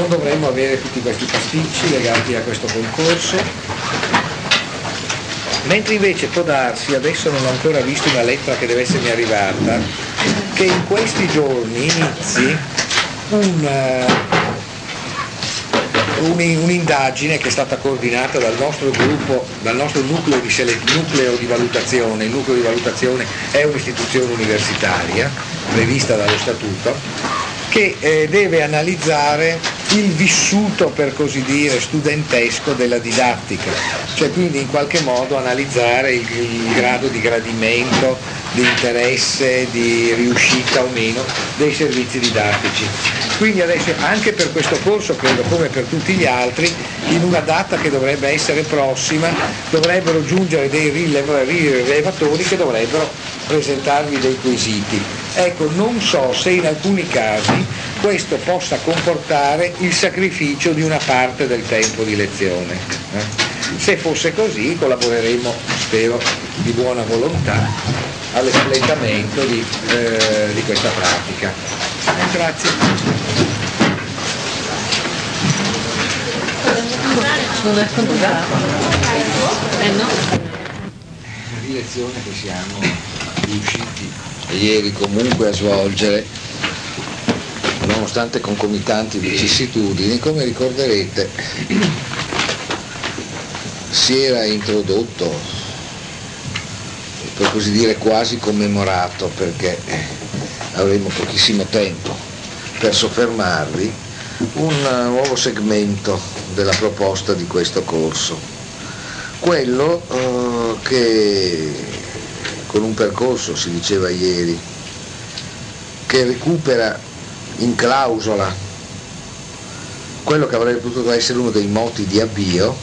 non dovremmo avere tutti questi pasticci legati a questo concorso, mentre invece può darsi, adesso non ho ancora visto una lettera che deve essermi arrivata, che in questi giorni inizi un, uh, un'indagine che è stata coordinata dal nostro gruppo, dal nostro nucleo di, sele- nucleo di valutazione, il nucleo di valutazione è un'istituzione universitaria prevista dallo statuto, che eh, deve analizzare il vissuto, per così dire, studentesco della didattica, cioè quindi in qualche modo analizzare il, il grado di gradimento, di interesse, di riuscita o meno dei servizi didattici. Quindi adesso anche per questo corso, credo come per tutti gli altri, in una data che dovrebbe essere prossima, dovrebbero giungere dei rilevatori che dovrebbero presentarvi dei quesiti. Ecco, non so se in alcuni casi questo possa comportare il sacrificio di una parte del tempo di lezione. Eh? Se fosse così collaboreremo, spero, di buona volontà all'espletamento di, eh, di questa pratica. Grazie. Non è? La direzione che siamo riusciti ieri comunque a svolgere nonostante concomitanti vicissitudini, come ricorderete si era introdotto, per così dire quasi commemorato, perché avremo pochissimo tempo per soffermarvi, un nuovo segmento della proposta di questo corso, quello eh, che con un percorso, si diceva ieri, che recupera in clausola. Quello che avrebbe potuto essere uno dei moti di avvio,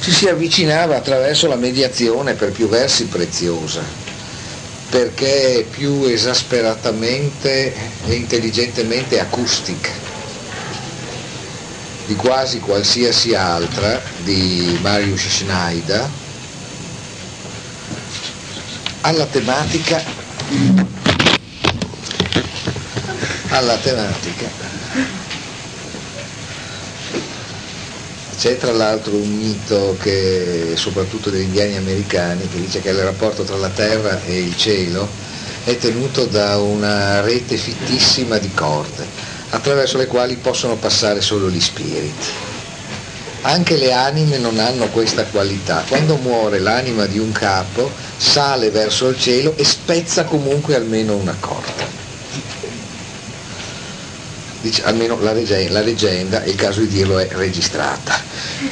ci si avvicinava attraverso la mediazione per più versi preziosa, perché più esasperatamente e intelligentemente acustica di quasi qualsiasi altra di Marius Schneider alla tematica alla tematica. C'è tra l'altro un mito che soprattutto degli indiani americani che dice che il rapporto tra la terra e il cielo è tenuto da una rete fittissima di corde attraverso le quali possono passare solo gli spiriti. Anche le anime non hanno questa qualità. Quando muore l'anima di un capo sale verso il cielo e spezza comunque almeno una corda dice, almeno la leggenda, la leggenda, il caso di dirlo, è registrata.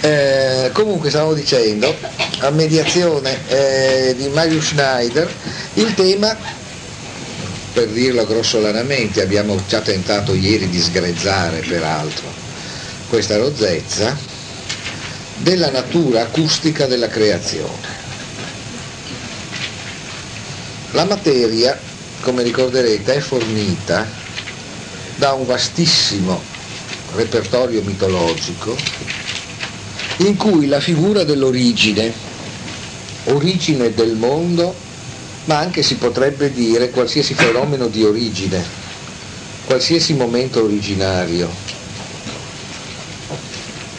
Eh, comunque stavo dicendo, a mediazione eh, di Mario Schneider, il tema, per dirlo grossolanamente, abbiamo già tentato ieri di sgrezzare peraltro questa rozzezza, della natura acustica della creazione. La materia, come ricorderete, è fornita da un vastissimo repertorio mitologico in cui la figura dell'origine, origine del mondo, ma anche si potrebbe dire qualsiasi fenomeno di origine, qualsiasi momento originario,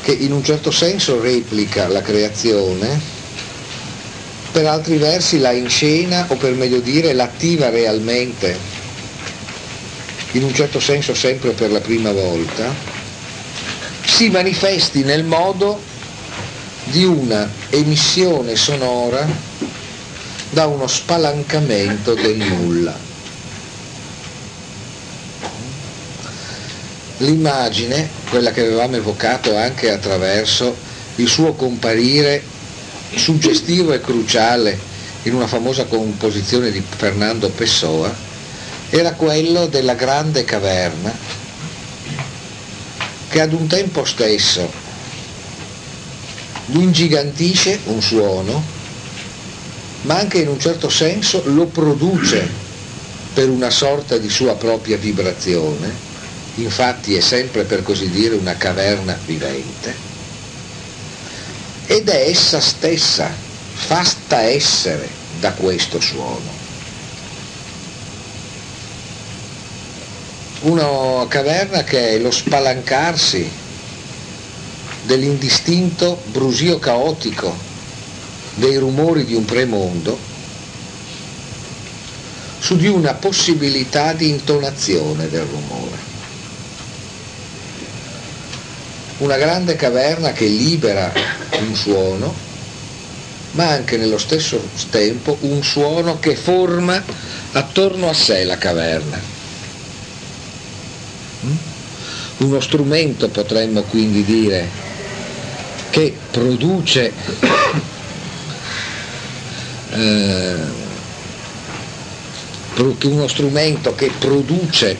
che in un certo senso replica la creazione, per altri versi la inscena o per meglio dire l'attiva realmente in un certo senso sempre per la prima volta, si manifesti nel modo di una emissione sonora da uno spalancamento del nulla. L'immagine, quella che avevamo evocato anche attraverso il suo comparire suggestivo e cruciale in una famosa composizione di Fernando Pessoa, era quello della grande caverna che ad un tempo stesso ingigantisce un suono, ma anche in un certo senso lo produce per una sorta di sua propria vibrazione, infatti è sempre per così dire una caverna vivente, ed è essa stessa fatta essere da questo suono. Una caverna che è lo spalancarsi dell'indistinto brusio caotico dei rumori di un premondo su di una possibilità di intonazione del rumore. Una grande caverna che libera un suono, ma anche nello stesso tempo un suono che forma attorno a sé la caverna. Mm? Uno strumento potremmo quindi dire che produce eh, uno strumento che produce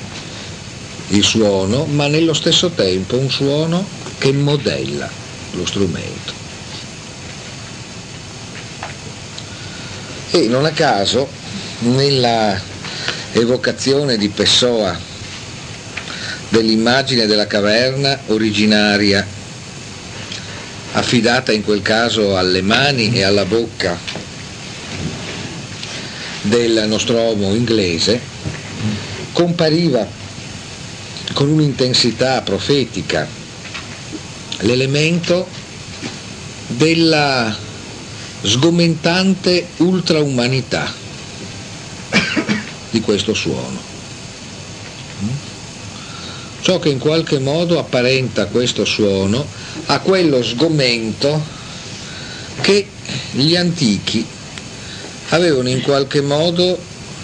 il suono, ma nello stesso tempo un suono che modella lo strumento. E non a caso nella evocazione di Pessoa dell'immagine della caverna originaria, affidata in quel caso alle mani e alla bocca del nostromo inglese, compariva con un'intensità profetica l'elemento della sgomentante ultraumanità di questo suono. Ciò che in qualche modo apparenta questo suono a quello sgomento che gli antichi avevano in qualche modo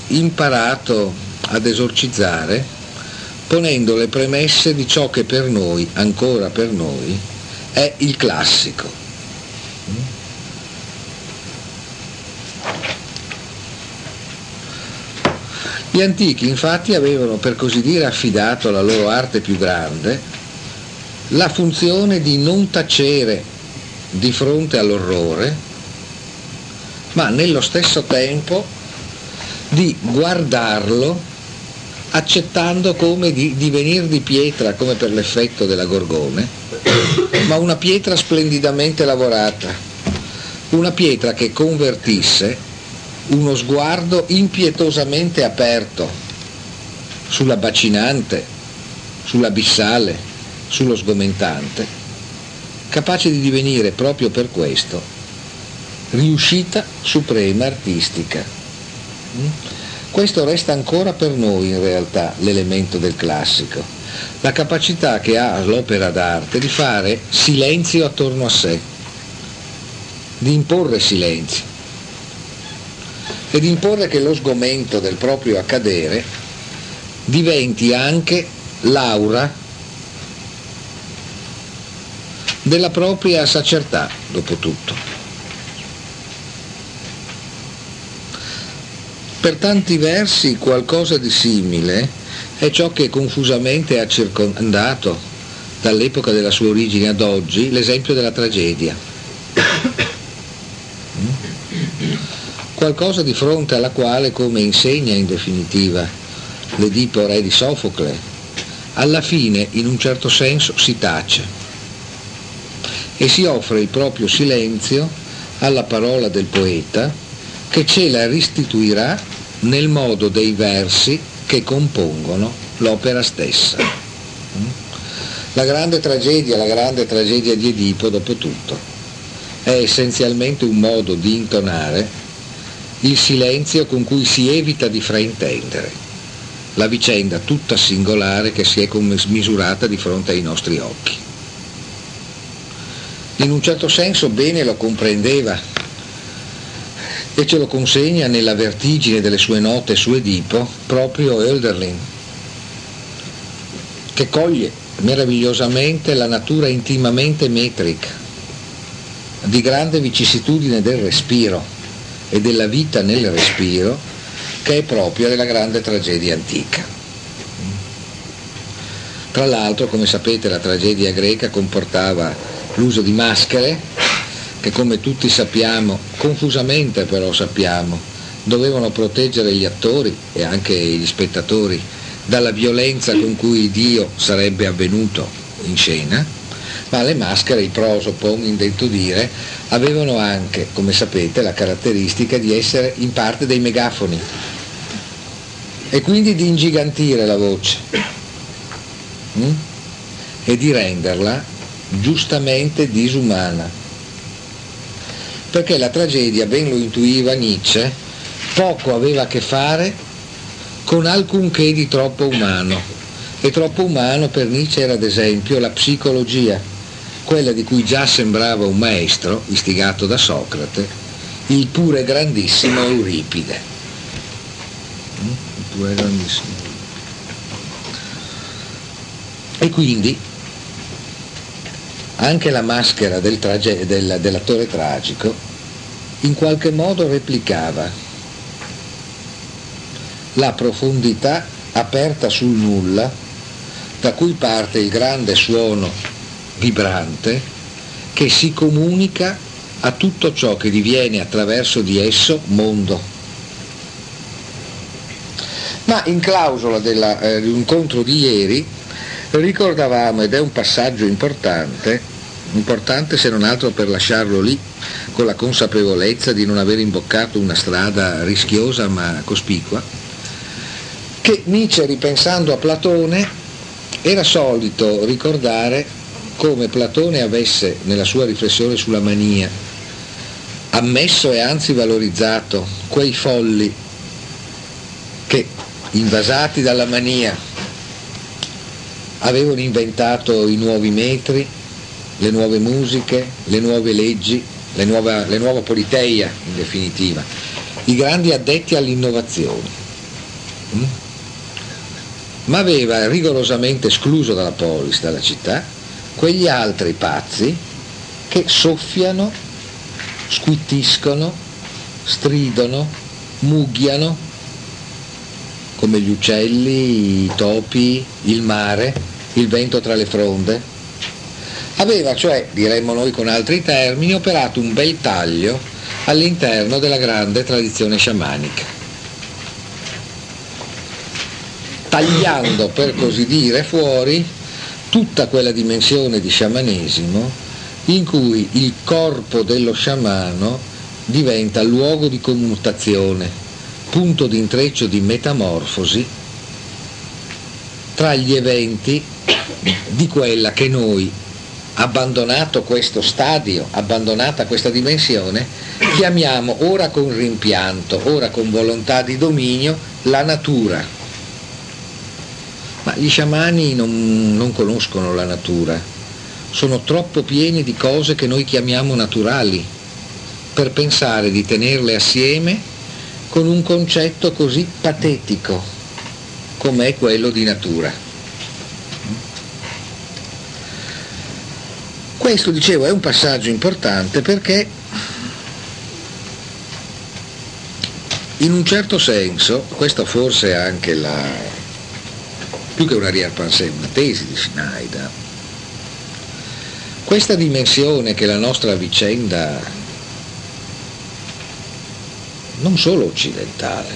imparato ad esorcizzare ponendo le premesse di ciò che per noi, ancora per noi, è il classico. Gli antichi infatti avevano per così dire affidato alla loro arte più grande la funzione di non tacere di fronte all'orrore, ma nello stesso tempo di guardarlo accettando come di divenire di pietra, come per l'effetto della gorgone, ma una pietra splendidamente lavorata, una pietra che convertisse uno sguardo impietosamente aperto sulla bacinante, sull'abissale, sullo sgomentante, capace di divenire proprio per questo riuscita suprema artistica. Mm? Questo resta ancora per noi in realtà l'elemento del classico, la capacità che ha l'opera d'arte di fare silenzio attorno a sé, di imporre silenzio ed imporre che lo sgomento del proprio accadere diventi anche l'aura della propria sacertà, dopo tutto. Per tanti versi qualcosa di simile è ciò che confusamente ha circondato dall'epoca della sua origine ad oggi l'esempio della tragedia qualcosa di fronte alla quale, come insegna in definitiva l'Edipo re di Sofocle, alla fine in un certo senso si tace e si offre il proprio silenzio alla parola del poeta che ce la restituirà nel modo dei versi che compongono l'opera stessa. La grande tragedia, la grande tragedia di Edipo, dopo tutto, è essenzialmente un modo di intonare il silenzio con cui si evita di fraintendere, la vicenda tutta singolare che si è commisurata di fronte ai nostri occhi. In un certo senso bene lo comprendeva e ce lo consegna nella vertigine delle sue note su Edipo proprio Hölderlin, che coglie meravigliosamente la natura intimamente metrica, di grande vicissitudine del respiro e della vita nel respiro che è propria della grande tragedia antica. Tra l'altro, come sapete, la tragedia greca comportava l'uso di maschere che, come tutti sappiamo, confusamente però sappiamo, dovevano proteggere gli attori e anche gli spettatori dalla violenza con cui Dio sarebbe avvenuto in scena, ma le maschere, i prosopon, indento dire, avevano anche, come sapete, la caratteristica di essere in parte dei megafoni e quindi di ingigantire la voce hm? e di renderla giustamente disumana. Perché la tragedia, ben lo intuiva Nietzsche, poco aveva a che fare con alcunché di troppo umano. E troppo umano per Nietzsche era ad esempio la psicologia, quella di cui già sembrava un maestro, istigato da Socrate, il pure grandissimo Euripide. Mm? Il pure grandissimo. E quindi anche la maschera del trage- del, dell'attore tragico in qualche modo replicava la profondità aperta sul nulla da cui parte il grande suono vibrante che si comunica a tutto ciò che diviene attraverso di esso mondo. Ma in clausola dell'incontro eh, di ieri ricordavamo, ed è un passaggio importante, importante se non altro per lasciarlo lì, con la consapevolezza di non aver imboccato una strada rischiosa ma cospicua, che Nietzsche ripensando a Platone era solito ricordare come Platone avesse nella sua riflessione sulla mania ammesso e anzi valorizzato quei folli che invasati dalla mania avevano inventato i nuovi metri, le nuove musiche, le nuove leggi, le nuova, le nuova politeia in definitiva, i grandi addetti all'innovazione. Mm? Ma aveva rigorosamente escluso dalla polis, dalla città, quegli altri pazzi che soffiano, squittiscono, stridono, mughiano come gli uccelli, i topi, il mare, il vento tra le fronde. Aveva cioè, diremmo noi con altri termini, operato un bel taglio all'interno della grande tradizione sciamanica, tagliando per così dire fuori tutta quella dimensione di sciamanesimo in cui il corpo dello sciamano diventa luogo di commutazione, punto di intreccio di metamorfosi tra gli eventi di quella che noi, abbandonato questo stadio, abbandonata questa dimensione, chiamiamo ora con rimpianto, ora con volontà di dominio, la natura. Ma gli sciamani non, non conoscono la natura, sono troppo pieni di cose che noi chiamiamo naturali per pensare di tenerle assieme con un concetto così patetico come è quello di natura. Questo, dicevo, è un passaggio importante perché in un certo senso, questa forse è anche la, più che una riarpansè, una tesi di Schneider, questa dimensione che la nostra vicenda non solo occidentale,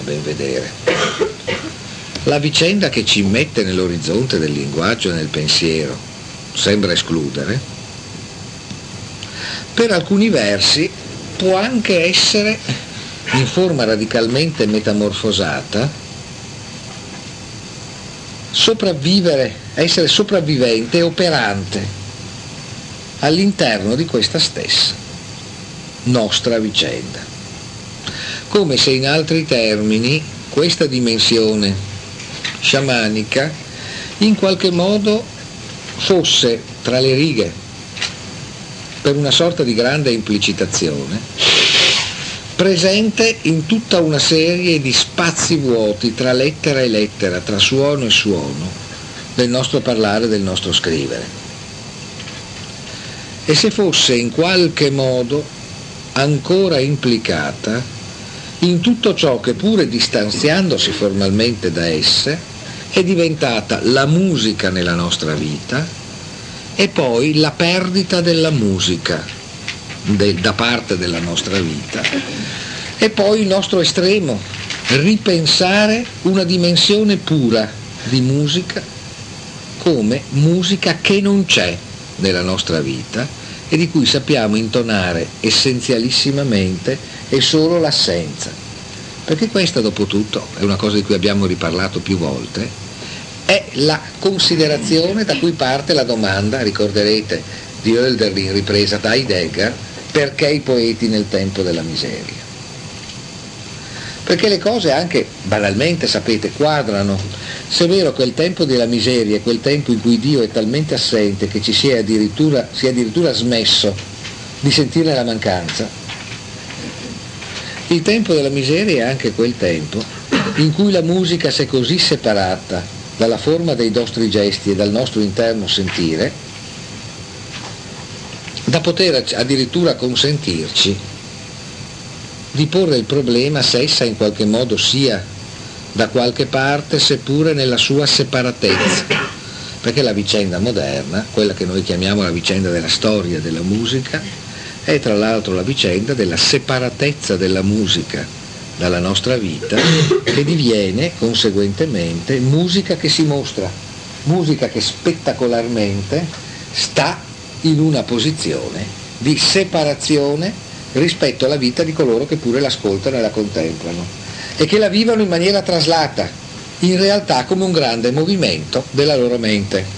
a ben vedere. La vicenda che ci mette nell'orizzonte del linguaggio e nel pensiero sembra escludere, per alcuni versi può anche essere in forma radicalmente metamorfosata, sopravvivere, essere sopravvivente e operante all'interno di questa stessa nostra vicenda. Come se in altri termini questa dimensione sciamanica in qualche modo fosse tra le righe, per una sorta di grande implicitazione, presente in tutta una serie di spazi vuoti tra lettera e lettera, tra suono e suono del nostro parlare, del nostro scrivere. E se fosse in qualche modo ancora implicata in tutto ciò che pure distanziandosi formalmente da esse è diventata la musica nella nostra vita e poi la perdita della musica de, da parte della nostra vita e poi il nostro estremo, ripensare una dimensione pura di musica come musica che non c'è nella nostra vita e di cui sappiamo intonare essenzialissimamente è solo l'assenza. Perché questa, dopo tutto, è una cosa di cui abbiamo riparlato più volte, è la considerazione da cui parte la domanda, ricorderete, di Hölderlin ripresa da Heidegger, perché i poeti nel tempo della miseria? Perché le cose anche banalmente, sapete, quadrano. Se è vero che il tempo della miseria è quel tempo in cui Dio è talmente assente che ci si è addirittura, si è addirittura smesso di sentirne la mancanza, il tempo della miseria è anche quel tempo in cui la musica si è così separata dalla forma dei nostri gesti e dal nostro interno sentire, da poter addirittura consentirci di porre il problema se essa in qualche modo sia da qualche parte, seppure nella sua separatezza. Perché la vicenda moderna, quella che noi chiamiamo la vicenda della storia della musica, è tra l'altro la vicenda della separatezza della musica dalla nostra vita che diviene conseguentemente musica che si mostra, musica che spettacolarmente sta in una posizione di separazione rispetto alla vita di coloro che pure l'ascoltano e la contemplano e che la vivono in maniera traslata, in realtà come un grande movimento della loro mente.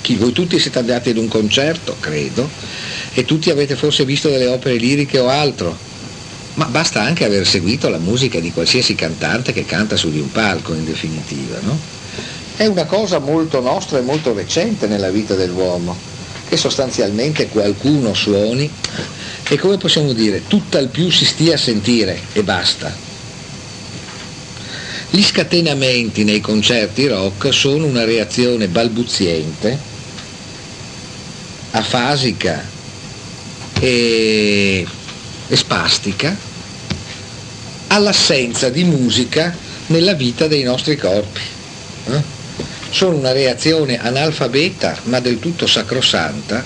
Chi voi tutti siete andati ad un concerto, credo, e tutti avete forse visto delle opere liriche o altro, ma basta anche aver seguito la musica di qualsiasi cantante che canta su di un palco in definitiva, no? È una cosa molto nostra e molto recente nella vita dell'uomo, che sostanzialmente qualcuno suoni e come possiamo dire, tutt'al più si stia a sentire e basta. Gli scatenamenti nei concerti rock sono una reazione balbuziente, afasica e, e spastica all'assenza di musica nella vita dei nostri corpi. Eh? Sono una reazione analfabeta ma del tutto sacrosanta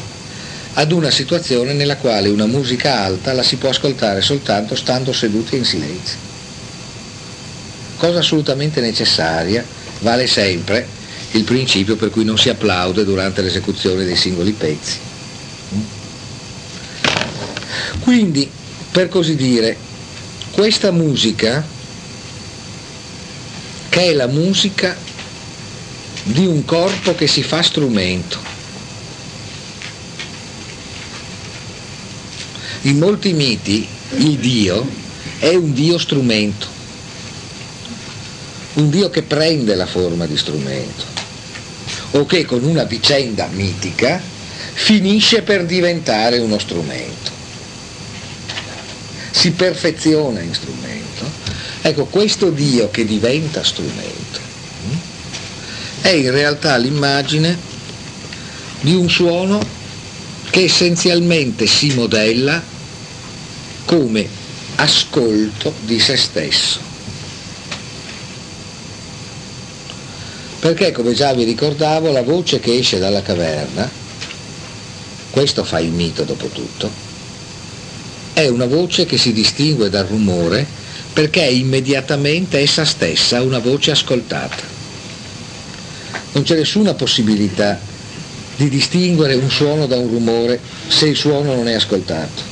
ad una situazione nella quale una musica alta la si può ascoltare soltanto stando seduti in silenzio. Cosa assolutamente necessaria, vale sempre il principio per cui non si applaude durante l'esecuzione dei singoli pezzi. Quindi, per così dire, questa musica, che è la musica di un corpo che si fa strumento, in molti miti il Dio è un Dio strumento, un Dio che prende la forma di strumento o che con una vicenda mitica finisce per diventare uno strumento si perfeziona in strumento. Ecco, questo Dio che diventa strumento è in realtà l'immagine di un suono che essenzialmente si modella come ascolto di se stesso. Perché, come già vi ricordavo, la voce che esce dalla caverna, questo fa il mito dopo tutto, è una voce che si distingue dal rumore perché è immediatamente essa stessa una voce ascoltata. Non c'è nessuna possibilità di distinguere un suono da un rumore se il suono non è ascoltato.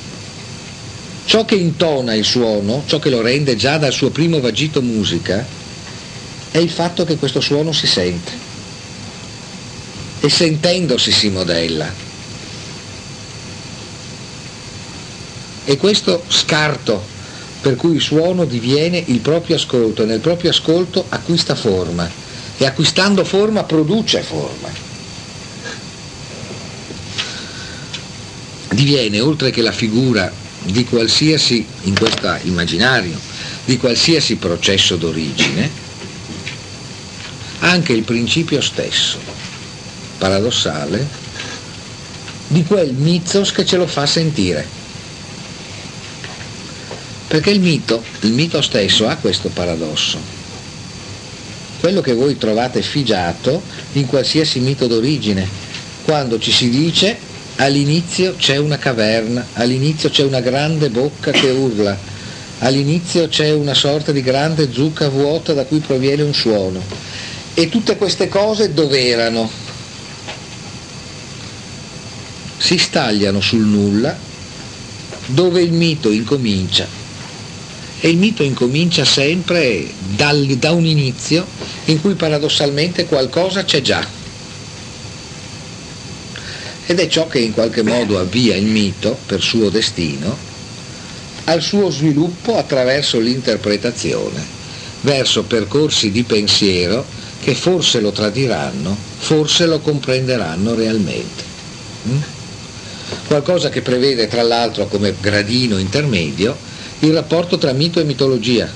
Ciò che intona il suono, ciò che lo rende già dal suo primo vagito musica, è il fatto che questo suono si sente. E sentendosi si modella. E questo scarto per cui il suono diviene il proprio ascolto e nel proprio ascolto acquista forma e acquistando forma produce forma. Diviene, oltre che la figura di qualsiasi, in questo immaginario, di qualsiasi processo d'origine, anche il principio stesso, paradossale, di quel mitzos che ce lo fa sentire. Perché il mito, il mito stesso ha questo paradosso. Quello che voi trovate figiato in qualsiasi mito d'origine, quando ci si dice all'inizio c'è una caverna, all'inizio c'è una grande bocca che urla, all'inizio c'è una sorta di grande zucca vuota da cui proviene un suono. E tutte queste cose dove erano? Si stagliano sul nulla dove il mito incomincia E il mito incomincia sempre dal, da un inizio in cui paradossalmente qualcosa c'è già. Ed è ciò che in qualche modo avvia il mito per suo destino al suo sviluppo attraverso l'interpretazione, verso percorsi di pensiero che forse lo tradiranno, forse lo comprenderanno realmente. Mm? Qualcosa che prevede tra l'altro come gradino intermedio il rapporto tra mito e mitologia,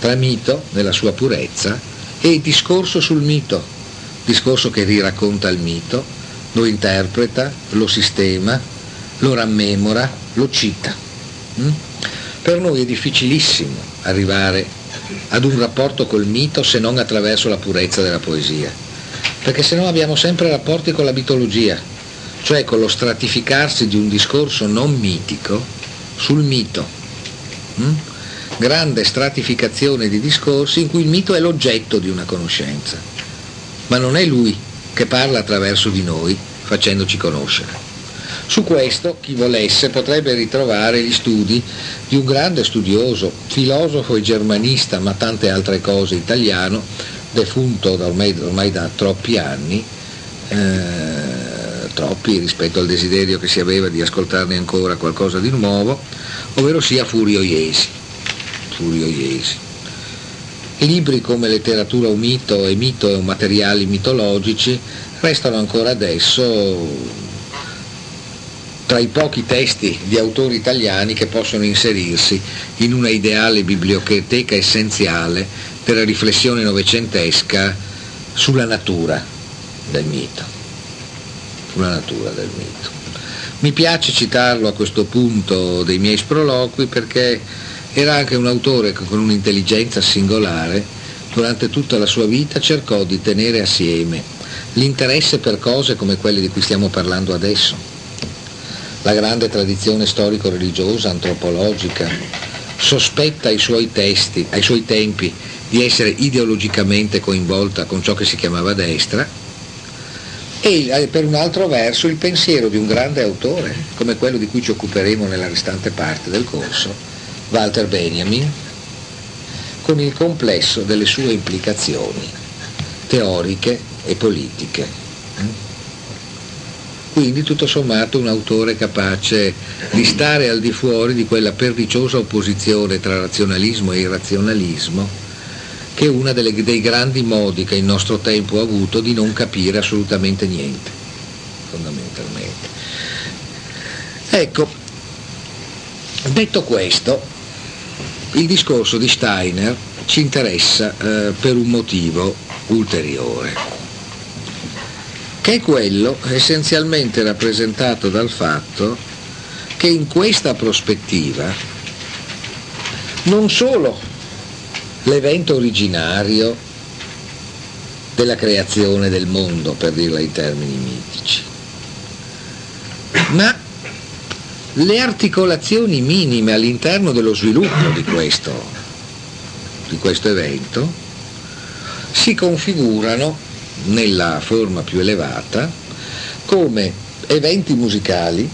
tra mito nella sua purezza e discorso sul mito, discorso che riracconta il mito, lo interpreta, lo sistema, lo rammemora, lo cita. Mm? Per noi è difficilissimo arrivare ad un rapporto col mito se non attraverso la purezza della poesia, perché se no abbiamo sempre rapporti con la mitologia, cioè con lo stratificarsi di un discorso non mitico sul mito? Grande stratificazione di discorsi in cui il mito è l'oggetto di una conoscenza, ma non è lui che parla attraverso di noi facendoci conoscere. Su questo chi volesse potrebbe ritrovare gli studi di un grande studioso, filosofo e germanista, ma tante altre cose italiano, defunto ormai, ormai da troppi anni, eh, troppi rispetto al desiderio che si aveva di ascoltarne ancora qualcosa di nuovo, ovvero sia Furio Iesi. Furio Iesi. Libri come Letteratura o mito e Mito e materiali mitologici restano ancora adesso tra i pochi testi di autori italiani che possono inserirsi in una ideale biblioteca essenziale della riflessione novecentesca sulla natura del mito. Sulla natura del mito. Mi piace citarlo a questo punto dei miei sproloqui perché era anche un autore che con un'intelligenza singolare durante tutta la sua vita cercò di tenere assieme l'interesse per cose come quelle di cui stiamo parlando adesso, la grande tradizione storico-religiosa, antropologica, sospetta ai suoi testi, ai suoi tempi, di essere ideologicamente coinvolta con ciò che si chiamava destra, e eh, per un altro verso il pensiero di un grande autore, come quello di cui ci occuperemo nella restante parte del corso, Walter Benjamin, con il complesso delle sue implicazioni teoriche e politiche. Quindi tutto sommato un autore capace di stare al di fuori di quella perniciosa opposizione tra razionalismo e irrazionalismo che è uno dei grandi modi che il nostro tempo ha avuto di non capire assolutamente niente, fondamentalmente. Ecco, detto questo, il discorso di Steiner ci interessa eh, per un motivo ulteriore, che è quello essenzialmente rappresentato dal fatto che in questa prospettiva non solo l'evento originario della creazione del mondo, per dirla in termini mitici. Ma le articolazioni minime all'interno dello sviluppo di questo, di questo evento si configurano nella forma più elevata come eventi musicali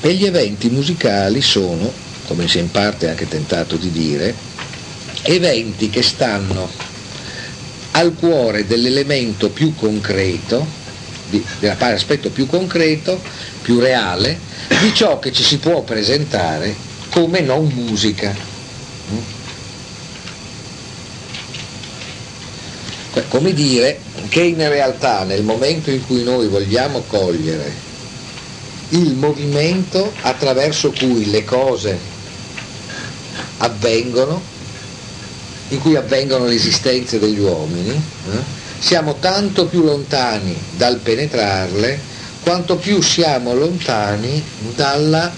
e gli eventi musicali sono, come si è in parte anche tentato di dire, eventi che stanno al cuore dell'elemento più concreto, dell'aspetto più concreto, più reale, di ciò che ci si può presentare come non musica. Come dire che in realtà nel momento in cui noi vogliamo cogliere il movimento attraverso cui le cose avvengono, in cui avvengono le esistenze degli uomini, eh? siamo tanto più lontani dal penetrarle quanto più siamo lontani dalla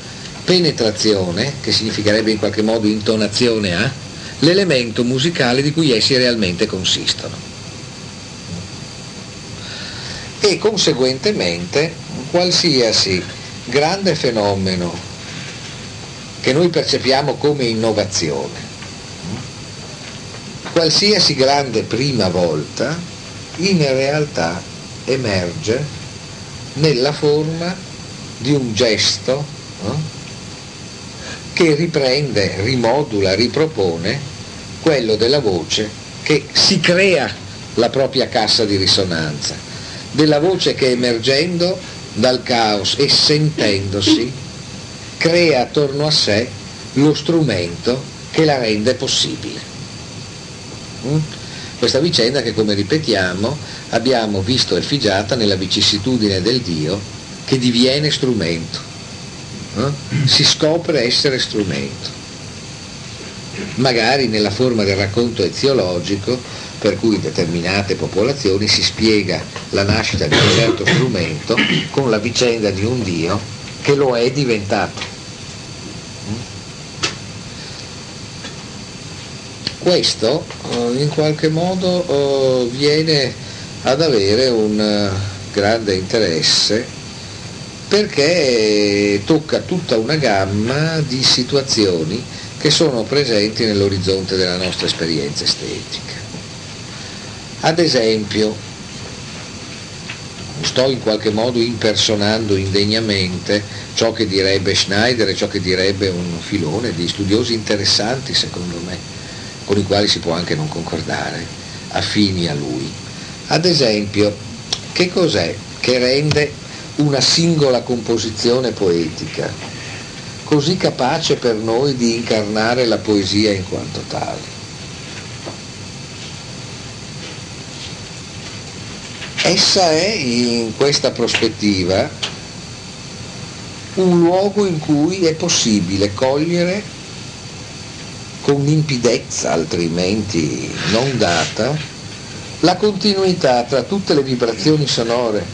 penetrazione, che significherebbe in qualche modo intonazione a, l'elemento musicale di cui essi realmente consistono. E conseguentemente qualsiasi grande fenomeno che noi percepiamo come innovazione, qualsiasi grande prima volta in realtà emerge nella forma di un gesto no? che riprende, rimodula, ripropone quello della voce che si crea la propria cassa di risonanza, della voce che emergendo dal caos e sentendosi crea attorno a sé lo strumento che la rende possibile. Mm? Questa vicenda che, come ripetiamo, abbiamo visto effigiata nella vicissitudine del Dio che diviene strumento, eh? si scopre essere strumento, magari nella forma del racconto eziologico per cui in determinate popolazioni si spiega la nascita di un certo strumento con la vicenda di un Dio che lo è diventato. Questo eh, in qualche modo eh, viene ad avere un eh, grande interesse perché tocca tutta una gamma di situazioni che sono presenti nell'orizzonte della nostra esperienza estetica. Ad esempio, sto in qualche modo impersonando indegnamente ciò che direbbe Schneider e ciò che direbbe un filone di studiosi interessanti secondo me con i quali si può anche non concordare, affini a lui. Ad esempio, che cos'è che rende una singola composizione poetica così capace per noi di incarnare la poesia in quanto tale? Essa è in questa prospettiva un luogo in cui è possibile cogliere con nimpidezza altrimenti non data, la continuità tra tutte le vibrazioni sonore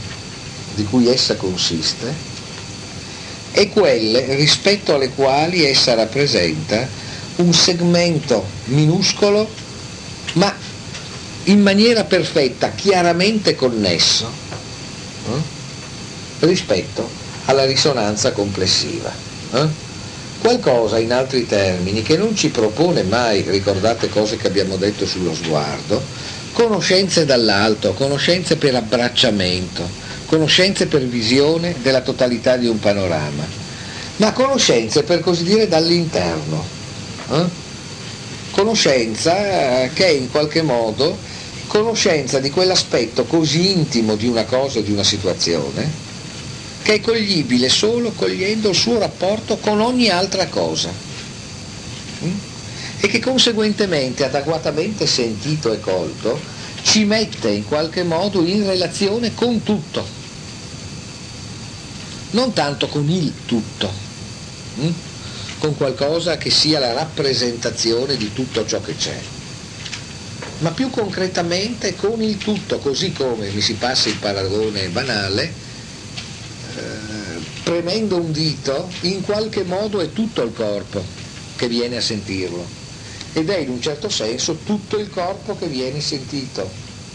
di cui essa consiste e quelle rispetto alle quali essa rappresenta un segmento minuscolo ma in maniera perfetta, chiaramente connesso eh, rispetto alla risonanza complessiva. Eh? Qualcosa, in altri termini, che non ci propone mai, ricordate cose che abbiamo detto sullo sguardo, conoscenze dall'alto, conoscenze per abbracciamento, conoscenze per visione della totalità di un panorama, ma conoscenze per così dire dall'interno. Eh? Conoscenza eh, che è in qualche modo conoscenza di quell'aspetto così intimo di una cosa o di una situazione che è coglibile solo cogliendo il suo rapporto con ogni altra cosa mm? e che conseguentemente, adeguatamente sentito e colto, ci mette in qualche modo in relazione con tutto, non tanto con il tutto, mm? con qualcosa che sia la rappresentazione di tutto ciò che c'è, ma più concretamente con il tutto, così come mi si passa il paragone banale, premendo un dito, in qualche modo è tutto il corpo che viene a sentirlo ed è in un certo senso tutto il corpo che viene sentito.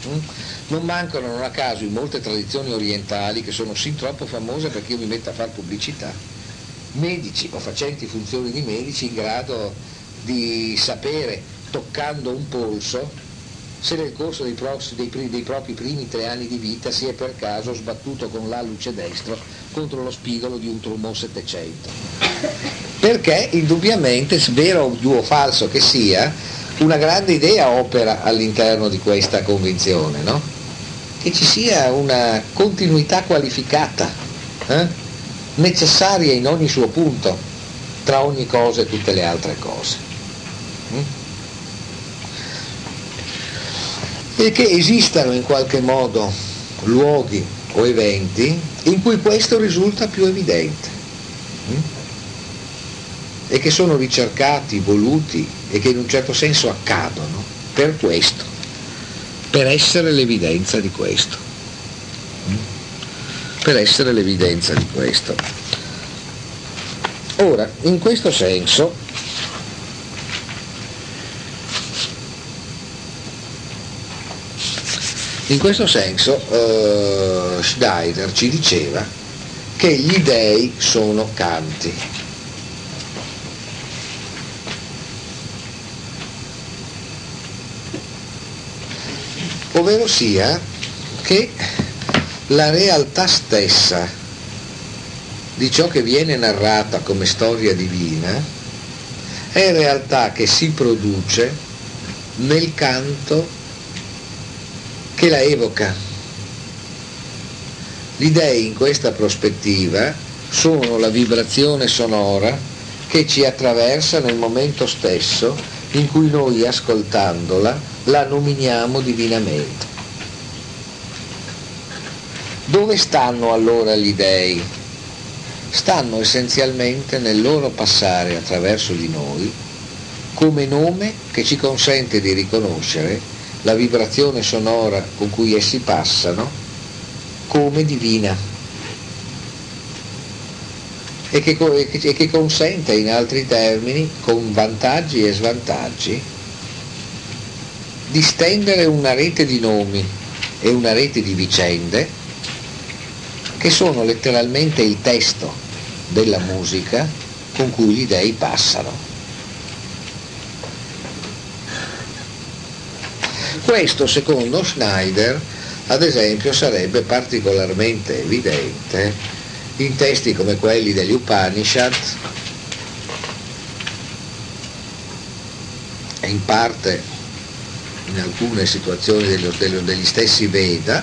Mm? Non mancano non a caso in molte tradizioni orientali che sono sin troppo famose perché io mi metto a fare pubblicità, medici o facenti funzioni di medici in grado di sapere toccando un polso se nel corso dei, prossimi, dei, dei, propri primi tre anni di vita si è per caso sbattuto con l'alluce destro contro lo spigolo di un Trumont 700. Perché indubbiamente, vero o falso che sia, una grande idea opera all'interno di questa convinzione, no? che ci sia una continuità qualificata, eh? necessaria in ogni suo punto, tra ogni cosa e tutte le altre cose. Mm? E che esistano in qualche modo luoghi o eventi in cui questo risulta più evidente hm? e che sono ricercati, voluti e che in un certo senso accadono per questo, per essere l'evidenza di questo, hm? per essere l'evidenza di questo. Ora, in questo senso, In questo senso eh, Schneider ci diceva che gli dei sono canti. Ovvero sia che la realtà stessa di ciò che viene narrata come storia divina è realtà che si produce nel canto che la evoca. Gli dei in questa prospettiva sono la vibrazione sonora che ci attraversa nel momento stesso in cui noi ascoltandola la nominiamo divinamente. Dove stanno allora gli dei? Stanno essenzialmente nel loro passare attraverso di noi come nome che ci consente di riconoscere la vibrazione sonora con cui essi passano come divina e che, e che consente in altri termini, con vantaggi e svantaggi, di stendere una rete di nomi e una rete di vicende che sono letteralmente il testo della musica con cui gli dei passano. Questo secondo Schneider, ad esempio, sarebbe particolarmente evidente in testi come quelli degli Upanishad e in parte in alcune situazioni degli, stessi Veda,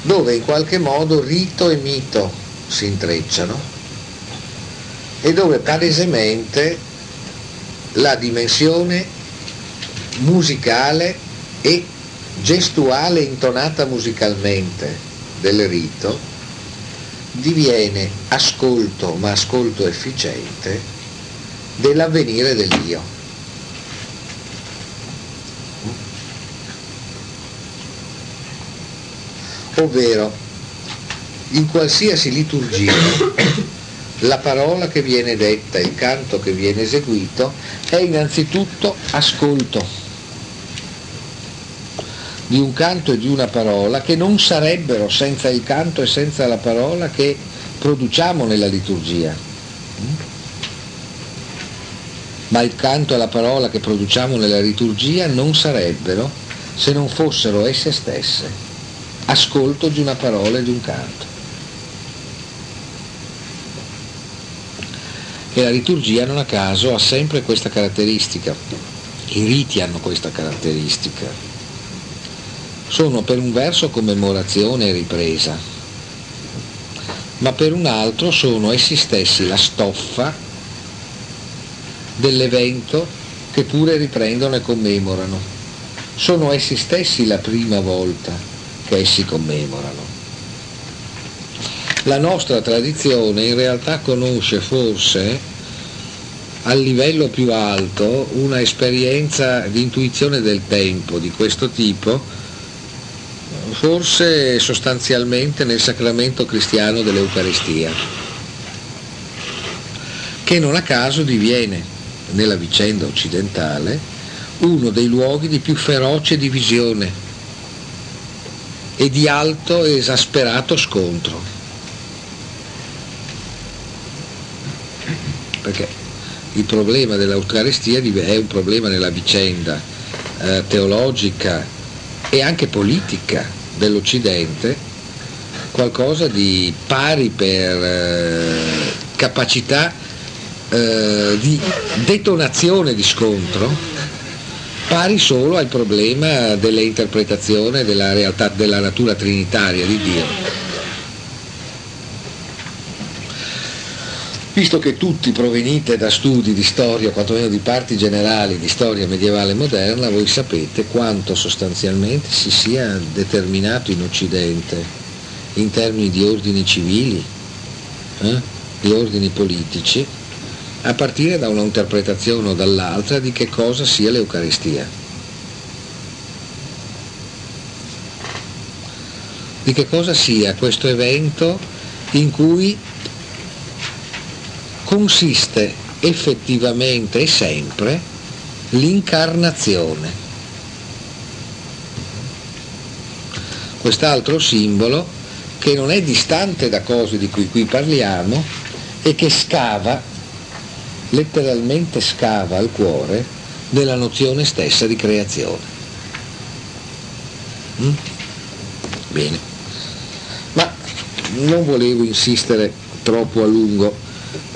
dove in qualche modo rito e mito si intrecciano e dove palesemente la dimensione musicale e gestuale intonata musicalmente del rito diviene ascolto, ma ascolto efficiente, dell'avvenire dell'io. Ovvero, in qualsiasi liturgia, la parola che viene detta, il canto che viene eseguito, è innanzitutto ascolto di un canto e di una parola che non sarebbero senza il canto e senza la parola che produciamo nella liturgia. Ma il canto e la parola che produciamo nella liturgia non sarebbero se non fossero esse stesse ascolto di una parola e di un canto. E la liturgia non a caso ha sempre questa caratteristica, i riti hanno questa caratteristica sono per un verso commemorazione e ripresa, ma per un altro sono essi stessi la stoffa dell'evento che pure riprendono e commemorano. Sono essi stessi la prima volta che essi commemorano. La nostra tradizione in realtà conosce forse al livello più alto una esperienza di intuizione del tempo di questo tipo forse sostanzialmente nel sacramento cristiano dell'Eucaristia, che non a caso diviene nella vicenda occidentale uno dei luoghi di più feroce divisione e di alto e esasperato scontro. Perché il problema dell'Eucaristia è un problema nella vicenda eh, teologica e anche politica dell'Occidente qualcosa di pari per eh, capacità eh, di detonazione di scontro, pari solo al problema dell'interpretazione della realtà della natura trinitaria di Dio. Visto che tutti provenite da studi di storia, quantomeno di parti generali di storia medievale moderna, voi sapete quanto sostanzialmente si sia determinato in Occidente in termini di ordini civili, eh, di ordini politici, a partire da un'interpretazione o dall'altra di che cosa sia l'Eucaristia. Di che cosa sia questo evento in cui consiste effettivamente e sempre l'incarnazione. Quest'altro simbolo che non è distante da cose di cui qui parliamo e che scava, letteralmente scava al cuore della nozione stessa di creazione. Mm? Bene, ma non volevo insistere troppo a lungo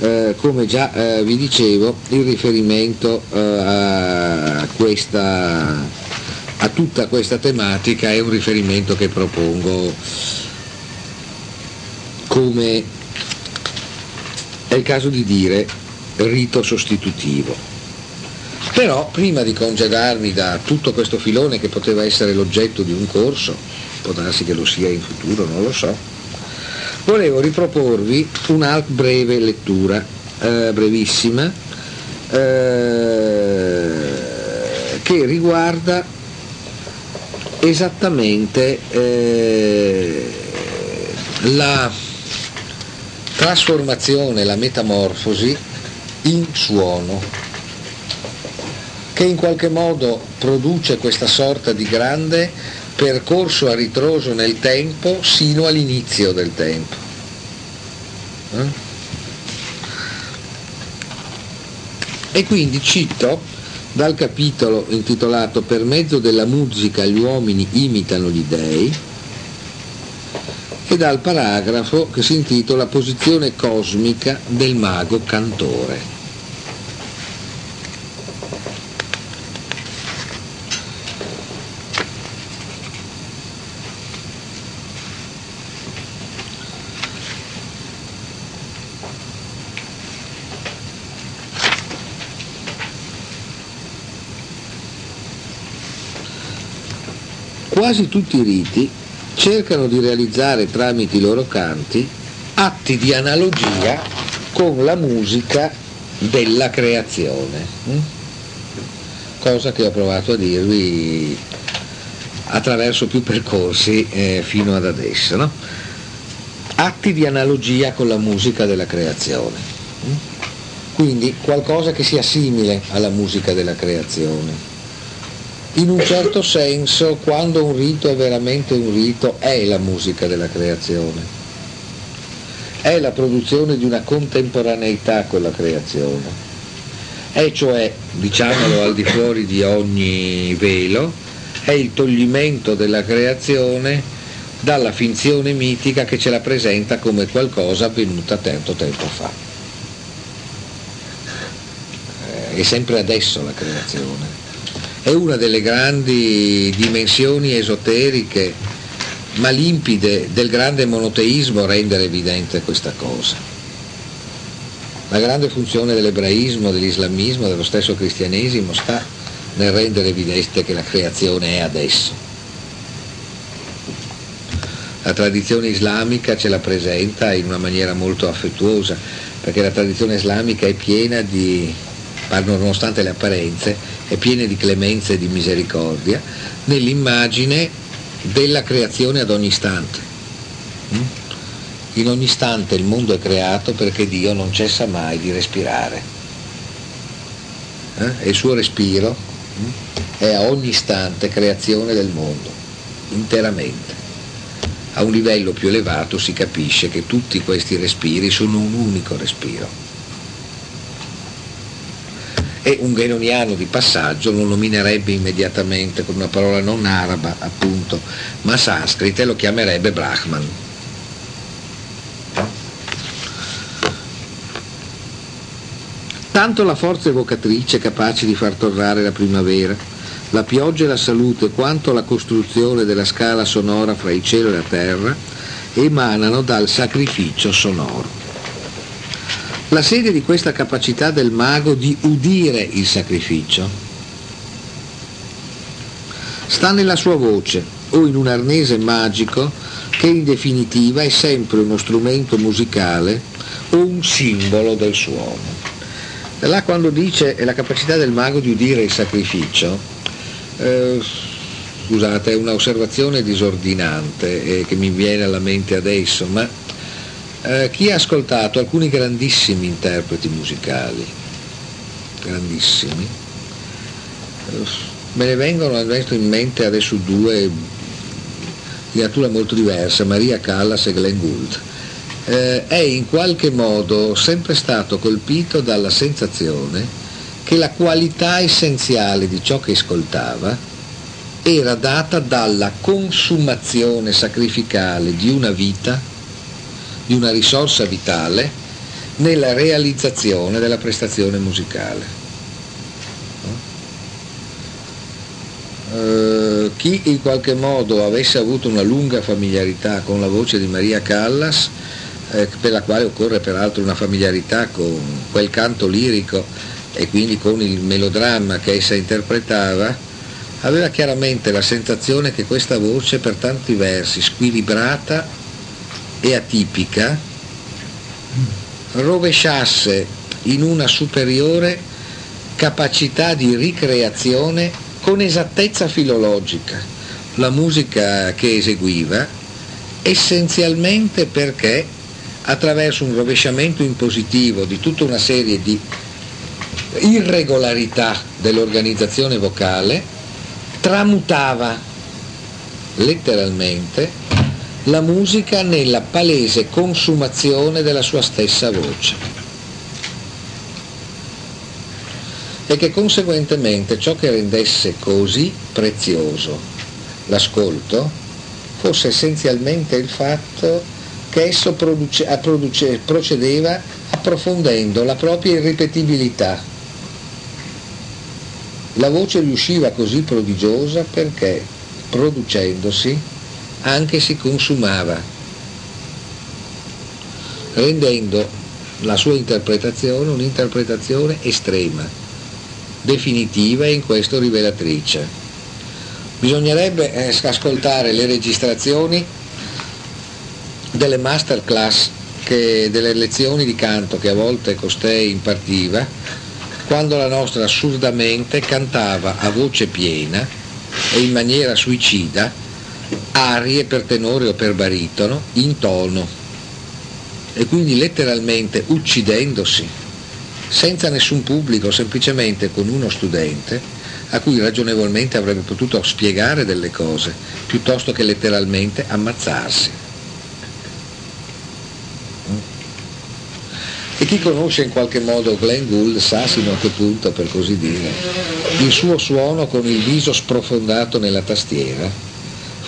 eh, come già eh, vi dicevo, il riferimento eh, a, questa, a tutta questa tematica è un riferimento che propongo come è il caso di dire rito sostitutivo. Però prima di congedarmi da tutto questo filone che poteva essere l'oggetto di un corso, può darsi che lo sia in futuro, non lo so, volevo riproporvi una breve lettura, eh, brevissima, eh, che riguarda esattamente eh, la trasformazione, la metamorfosi in suono, che in qualche modo produce questa sorta di grande percorso a ritroso nel tempo sino all'inizio del tempo. Eh? E quindi cito dal capitolo intitolato Per mezzo della musica gli uomini imitano gli dei e dal paragrafo che si intitola Posizione cosmica del mago cantore. Quasi tutti i riti cercano di realizzare tramite i loro canti atti di analogia con la musica della creazione, hm? cosa che ho provato a dirvi attraverso più percorsi eh, fino ad adesso. No? Atti di analogia con la musica della creazione, hm? quindi qualcosa che sia simile alla musica della creazione in un certo senso quando un rito è veramente un rito è la musica della creazione, è la produzione di una contemporaneità con la creazione, è cioè, diciamolo al di fuori di ogni velo, è il toglimento della creazione dalla finzione mitica che ce la presenta come qualcosa avvenuta tanto tempo fa. È sempre adesso la creazione è una delle grandi dimensioni esoteriche ma limpide del grande monoteismo rendere evidente questa cosa. La grande funzione dell'ebraismo, dell'islamismo, dello stesso cristianesimo sta nel rendere evidente che la creazione è adesso. La tradizione islamica ce la presenta in una maniera molto affettuosa, perché la tradizione islamica è piena di, nonostante le apparenze, è piena di clemenza e di misericordia, nell'immagine della creazione ad ogni istante. Mm? In ogni istante il mondo è creato perché Dio non cessa mai di respirare. Eh? E il suo respiro mm? è a ogni istante creazione del mondo, interamente. A un livello più elevato si capisce che tutti questi respiri sono un unico respiro e un genoniano di passaggio lo nominerebbe immediatamente con una parola non araba appunto ma sanscrita e lo chiamerebbe Brahman. Tanto la forza evocatrice capace di far tornare la primavera, la pioggia e la salute, quanto la costruzione della scala sonora fra il cielo e la terra, emanano dal sacrificio sonoro. La sede di questa capacità del mago di udire il sacrificio sta nella sua voce o in un arnese magico che in definitiva è sempre uno strumento musicale o un simbolo del suono. Là quando dice la capacità del mago di udire il sacrificio, eh, scusate, è un'osservazione disordinante eh, che mi viene alla mente adesso, ma eh, chi ha ascoltato? Alcuni grandissimi interpreti musicali, grandissimi, me ne vengono in mente adesso due di natura molto diversa, Maria Callas e Glenn Gould. Eh, è in qualche modo sempre stato colpito dalla sensazione che la qualità essenziale di ciò che ascoltava era data dalla consumazione sacrificale di una vita di una risorsa vitale nella realizzazione della prestazione musicale. Uh, chi in qualche modo avesse avuto una lunga familiarità con la voce di Maria Callas, eh, per la quale occorre peraltro una familiarità con quel canto lirico e quindi con il melodramma che essa interpretava, aveva chiaramente la sensazione che questa voce per tanti versi squilibrata e atipica rovesciasse in una superiore capacità di ricreazione con esattezza filologica. La musica che eseguiva, essenzialmente perché attraverso un rovesciamento impositivo di tutta una serie di irregolarità dell'organizzazione vocale, tramutava letteralmente la musica nella palese consumazione della sua stessa voce. E che conseguentemente ciò che rendesse così prezioso l'ascolto fosse essenzialmente il fatto che esso produce, produce, procedeva approfondendo la propria irripetibilità. La voce riusciva così prodigiosa perché, producendosi, anche si consumava, rendendo la sua interpretazione un'interpretazione estrema, definitiva e in questo rivelatrice. Bisognerebbe eh, ascoltare le registrazioni delle masterclass, che, delle lezioni di canto che a volte costei impartiva, quando la nostra assurdamente cantava a voce piena e in maniera suicida arie per tenore o per baritono in tono e quindi letteralmente uccidendosi senza nessun pubblico, semplicemente con uno studente a cui ragionevolmente avrebbe potuto spiegare delle cose, piuttosto che letteralmente ammazzarsi. E chi conosce in qualche modo Glenn Gould sa sino a che punto, per così dire, il suo suono con il viso sprofondato nella tastiera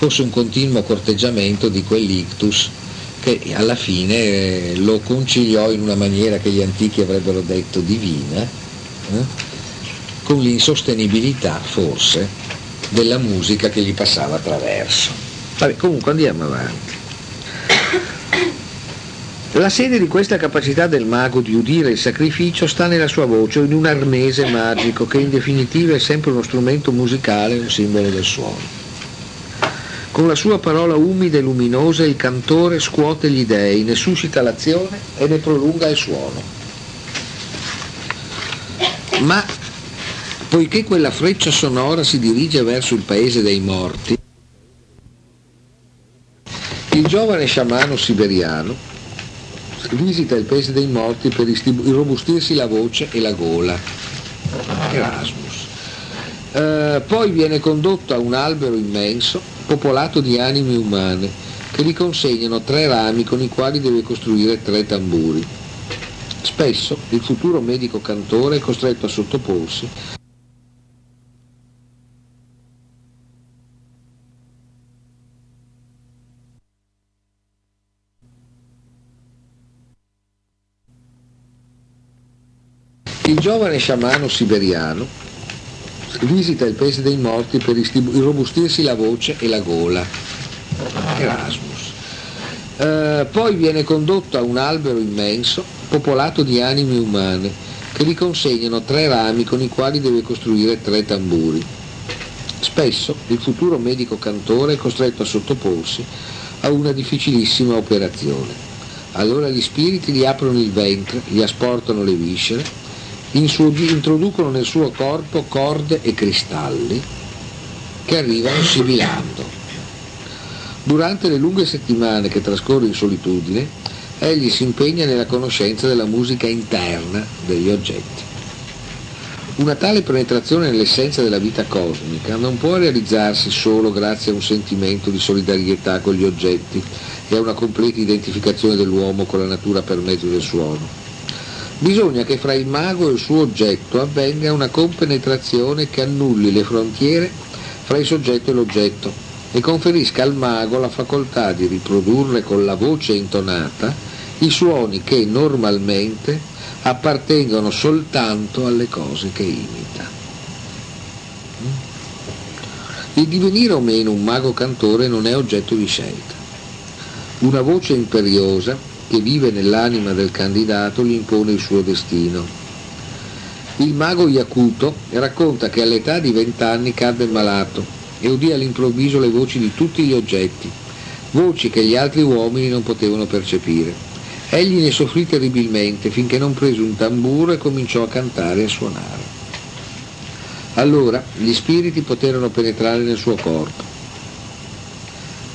fosse un continuo corteggiamento di quell'ictus che alla fine lo conciliò in una maniera che gli antichi avrebbero detto divina, eh? con l'insostenibilità forse della musica che gli passava attraverso. Vabbè, comunque andiamo avanti. La sede di questa capacità del mago di udire il sacrificio sta nella sua voce, in un arnese magico che in definitiva è sempre uno strumento musicale, un simbolo del suono. Con la sua parola umida e luminosa il cantore scuote gli dei, ne suscita l'azione e ne prolunga il suono. Ma poiché quella freccia sonora si dirige verso il paese dei morti, il giovane sciamano siberiano visita il paese dei morti per irrobustirsi la voce e la gola. Erasmus. Eh, poi viene condotto a un albero immenso popolato di anime umane, che gli consegnano tre rami con i quali deve costruire tre tamburi. Spesso il futuro medico cantore è costretto a sottoporsi Il giovane sciamano siberiano visita il paese dei morti per irrobustirsi la voce e la gola. Erasmus. Eh, poi viene condotto a un albero immenso, popolato di anime umane, che gli consegnano tre rami con i quali deve costruire tre tamburi. Spesso il futuro medico cantore è costretto a sottoporsi a una difficilissima operazione. Allora gli spiriti gli aprono il ventre, gli asportano le viscere introducono nel suo corpo corde e cristalli che arrivano sibilando. Durante le lunghe settimane che trascorre in solitudine, egli si impegna nella conoscenza della musica interna degli oggetti. Una tale penetrazione nell'essenza della vita cosmica non può realizzarsi solo grazie a un sentimento di solidarietà con gli oggetti e a una completa identificazione dell'uomo con la natura per mezzo del suono Bisogna che fra il mago e il suo oggetto avvenga una compenetrazione che annulli le frontiere fra il soggetto e l'oggetto e conferisca al mago la facoltà di riprodurre con la voce intonata i suoni che normalmente appartengono soltanto alle cose che imita. Il divenire o meno un mago cantore non è oggetto di scelta. Una voce imperiosa che vive nell'anima del candidato gli impone il suo destino. Il mago Iacuto racconta che all'età di vent'anni cadde malato e udì all'improvviso le voci di tutti gli oggetti, voci che gli altri uomini non potevano percepire. Egli ne soffrì terribilmente finché non prese un tamburo e cominciò a cantare e a suonare. Allora gli spiriti poterono penetrare nel suo corpo.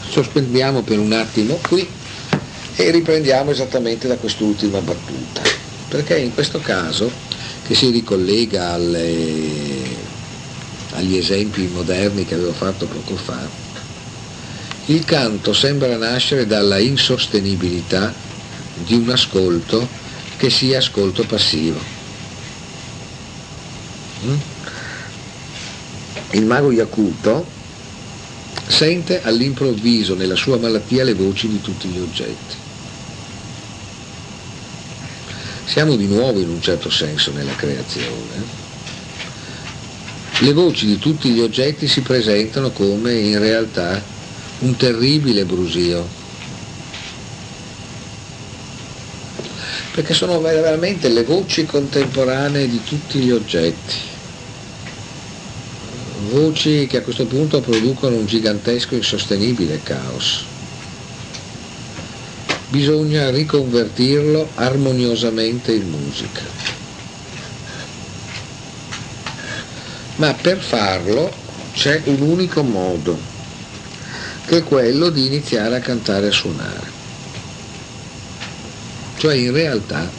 Sospendiamo per un attimo qui e riprendiamo esattamente da quest'ultima battuta, perché in questo caso, che si ricollega alle, agli esempi moderni che avevo fatto poco fa, il canto sembra nascere dalla insostenibilità di un ascolto che sia ascolto passivo. Mm? Il mago Yakuto sente all'improvviso nella sua malattia le voci di tutti gli oggetti. Siamo di nuovo in un certo senso nella creazione. Le voci di tutti gli oggetti si presentano come in realtà un terribile brusio, perché sono veramente le voci contemporanee di tutti gli oggetti voci che a questo punto producono un gigantesco insostenibile caos. Bisogna riconvertirlo armoniosamente in musica. Ma per farlo c'è un unico modo, che è quello di iniziare a cantare e suonare. Cioè in realtà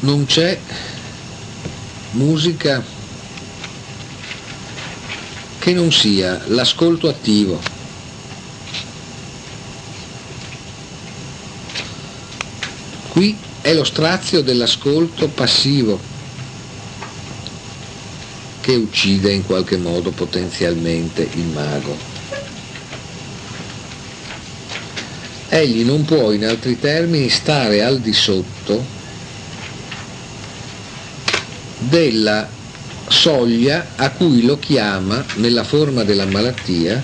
non c'è musica che non sia l'ascolto attivo. Qui è lo strazio dell'ascolto passivo che uccide in qualche modo potenzialmente il mago. Egli non può in altri termini stare al di sotto della soglia a cui lo chiama, nella forma della malattia,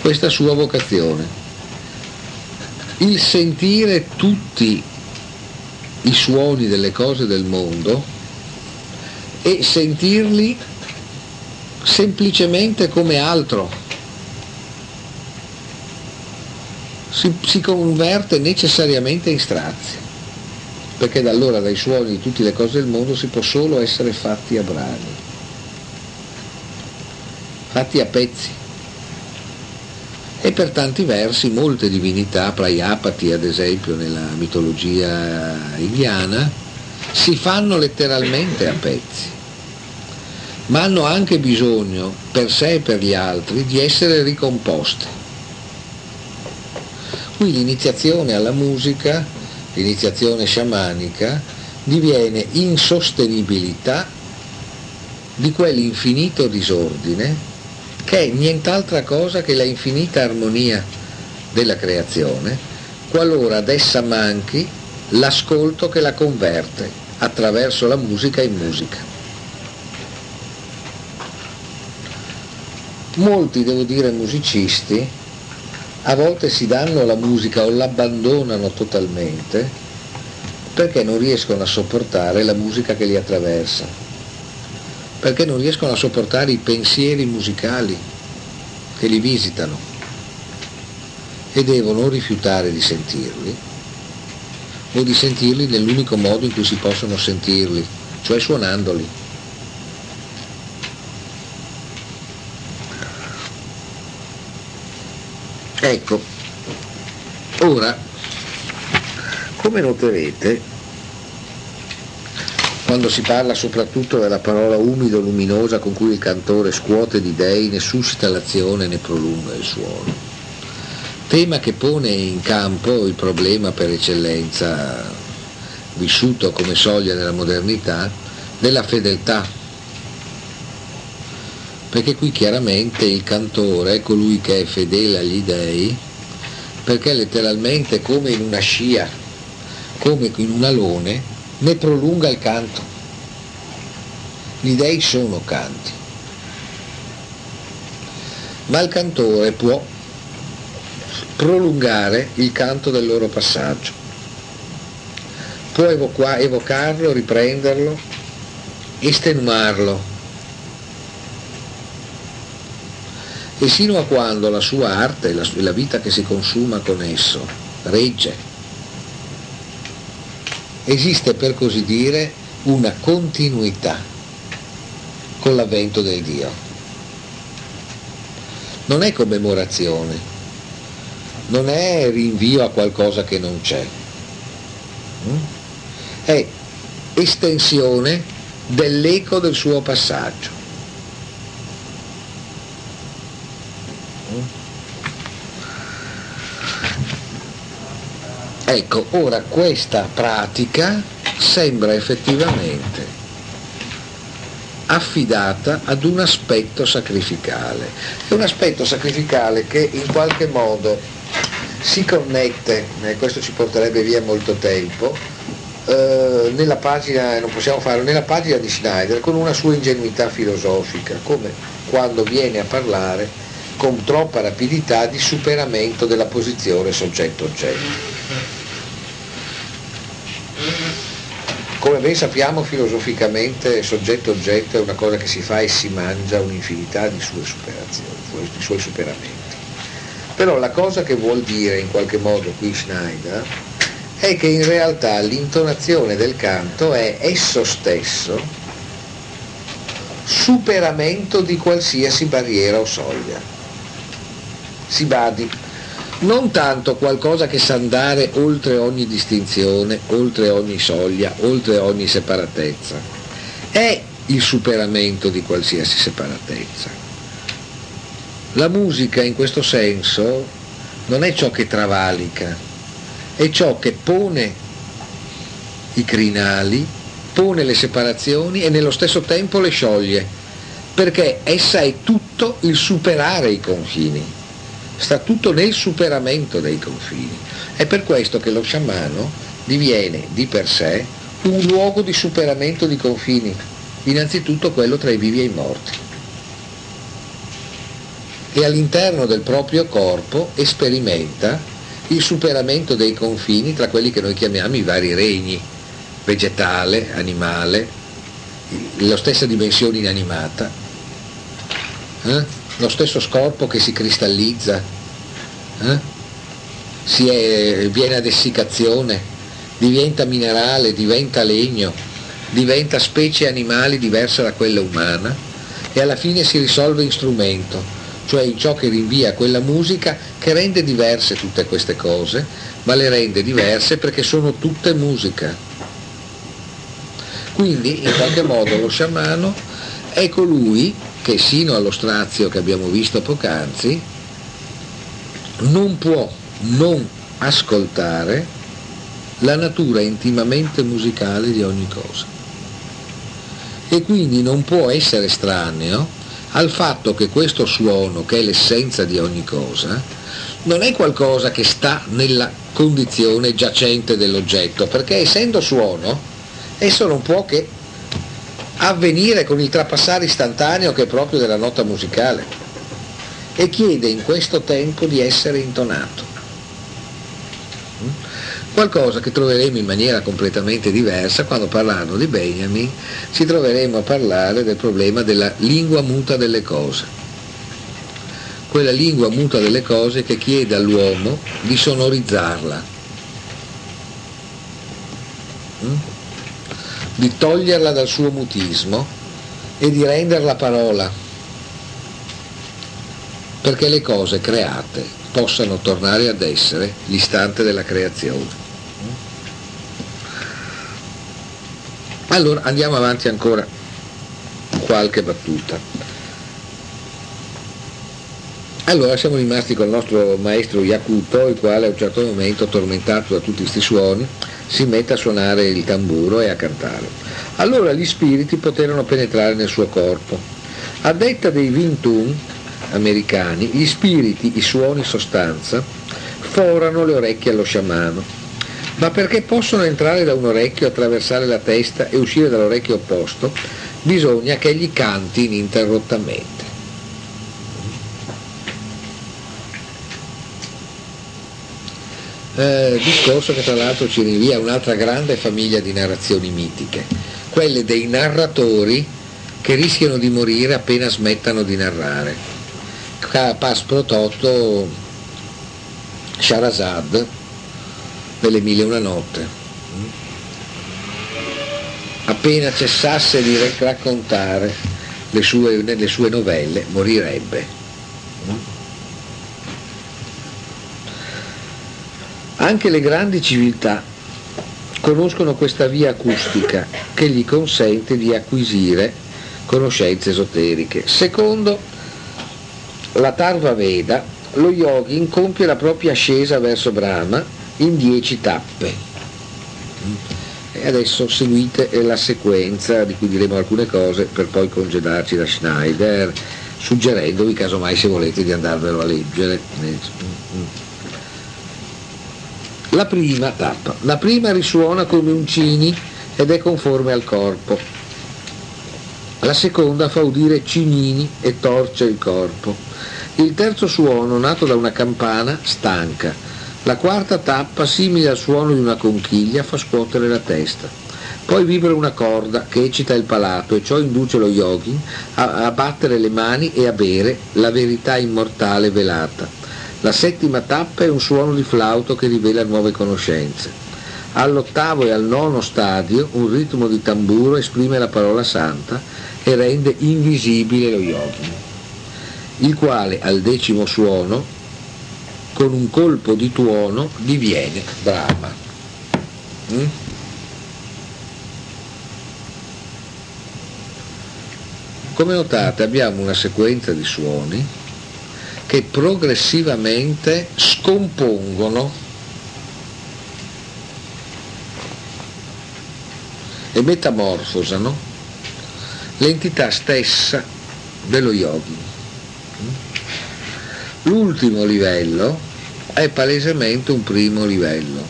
questa sua vocazione. Il sentire tutti i suoni delle cose del mondo e sentirli semplicemente come altro. Si, si converte necessariamente in strazio perché da allora dai suoni di tutte le cose del mondo si può solo essere fatti a brani, fatti a pezzi. E per tanti versi molte divinità, Prayapati ad esempio nella mitologia indiana, si fanno letteralmente a pezzi, ma hanno anche bisogno per sé e per gli altri di essere ricomposte. Qui l'iniziazione alla musica l'iniziazione sciamanica diviene insostenibilità di quell'infinito disordine che è nient'altra cosa che la infinita armonia della creazione, qualora ad essa manchi l'ascolto che la converte attraverso la musica in musica. Molti, devo dire, musicisti a volte si danno la musica o l'abbandonano totalmente perché non riescono a sopportare la musica che li attraversa, perché non riescono a sopportare i pensieri musicali che li visitano e devono rifiutare di sentirli o di sentirli nell'unico modo in cui si possono sentirli, cioè suonandoli. Ecco, ora, come noterete, quando si parla soprattutto della parola umido luminosa con cui il cantore scuote di dei né suscita l'azione né prolunga il suono. Tema che pone in campo il problema per eccellenza, vissuto come soglia nella modernità, della fedeltà perché qui chiaramente il cantore è colui che è fedele agli dèi perché letteralmente come in una scia, come in un alone, ne prolunga il canto. Gli dei sono canti. Ma il cantore può prolungare il canto del loro passaggio. Può evoca- evocarlo, riprenderlo, estenuarlo. E sino a quando la sua arte, la, la vita che si consuma con esso, regge, esiste per così dire una continuità con l'avvento del Dio. Non è commemorazione, non è rinvio a qualcosa che non c'è, mm? è estensione dell'eco del suo passaggio. Ecco, ora questa pratica sembra effettivamente affidata ad un aspetto sacrificale. Un aspetto sacrificale che in qualche modo si connette, e questo ci porterebbe via molto tempo, eh, nella pagina, non possiamo farlo, nella pagina di Schneider con una sua ingenuità filosofica, come quando viene a parlare con troppa rapidità di superamento della posizione soggetto-oggetto. Come ben sappiamo filosoficamente soggetto-oggetto è una cosa che si fa e si mangia un'infinità di sue superazioni, di suoi superamenti. Però la cosa che vuol dire in qualche modo qui Schneider è che in realtà l'intonazione del canto è esso stesso superamento di qualsiasi barriera o soglia. Si badi, non tanto qualcosa che sa andare oltre ogni distinzione, oltre ogni soglia, oltre ogni separatezza. È il superamento di qualsiasi separatezza. La musica in questo senso non è ciò che travalica, è ciò che pone i crinali, pone le separazioni e nello stesso tempo le scioglie, perché essa è tutto il superare i confini sta tutto nel superamento dei confini. È per questo che lo sciamano diviene di per sé un luogo di superamento di confini, innanzitutto quello tra i vivi e i morti. E all'interno del proprio corpo sperimenta il superamento dei confini tra quelli che noi chiamiamo i vari regni, vegetale, animale, la stessa dimensione inanimata. Eh? Lo stesso scorpo che si cristallizza, eh? si è, viene ad essiccazione, diventa minerale, diventa legno, diventa specie animali diversa da quella umana e alla fine si risolve in strumento, cioè in ciò che rinvia quella musica che rende diverse tutte queste cose, ma le rende diverse perché sono tutte musica. Quindi in qualche modo lo sciamano è colui che sino allo strazio che abbiamo visto poc'anzi non può non ascoltare la natura intimamente musicale di ogni cosa. E quindi non può essere estraneo al fatto che questo suono, che è l'essenza di ogni cosa, non è qualcosa che sta nella condizione giacente dell'oggetto, perché essendo suono, esso non può che avvenire con il trapassare istantaneo che è proprio della nota musicale e chiede in questo tempo di essere intonato. Mm? Qualcosa che troveremo in maniera completamente diversa quando parlando di Benjamin ci troveremo a parlare del problema della lingua muta delle cose. Quella lingua muta delle cose che chiede all'uomo di sonorizzarla. Di toglierla dal suo mutismo e di renderla parola, perché le cose create possano tornare ad essere l'istante della creazione. Allora andiamo avanti ancora qualche battuta. Allora siamo rimasti con il nostro maestro Yakuto, il quale a un certo momento, tormentato da tutti questi suoni, si mette a suonare il tamburo e a cantare. Allora gli spiriti poterono penetrare nel suo corpo. A detta dei Vintun americani, gli spiriti, i suoni sostanza, forano le orecchie allo sciamano. Ma perché possono entrare da un orecchio, attraversare la testa e uscire dall'orecchio opposto, bisogna che gli canti ininterrottamente. Eh, discorso che tra l'altro ci rinvia a un'altra grande famiglia di narrazioni mitiche, quelle dei narratori che rischiano di morire appena smettano di narrare. Pas prototto Sharazad delle Mille e una notte. Appena cessasse di raccontare le sue, le sue novelle, morirebbe. Anche le grandi civiltà conoscono questa via acustica che gli consente di acquisire conoscenze esoteriche. Secondo la Tarva Veda, lo yogin compie la propria ascesa verso Brahma in dieci tappe. E adesso seguite la sequenza di cui diremo alcune cose per poi congedarci da Schneider, suggerendovi casomai se volete di andarvelo a leggere. La prima tappa. La prima risuona come un cini ed è conforme al corpo. La seconda fa udire cinini e torce il corpo. Il terzo suono, nato da una campana, stanca. La quarta tappa, simile al suono di una conchiglia, fa scuotere la testa. Poi vibra una corda che eccita il palato e ciò induce lo yogin a, a battere le mani e a bere la verità immortale velata. La settima tappa è un suono di flauto che rivela nuove conoscenze. All'ottavo e al nono stadio un ritmo di tamburo esprime la parola santa e rende invisibile lo yogin, il quale al decimo suono, con un colpo di tuono, diviene Brahma. Mm? Come notate abbiamo una sequenza di suoni che progressivamente scompongono e metamorfosano l'entità stessa dello yogi. L'ultimo livello è palesemente un primo livello,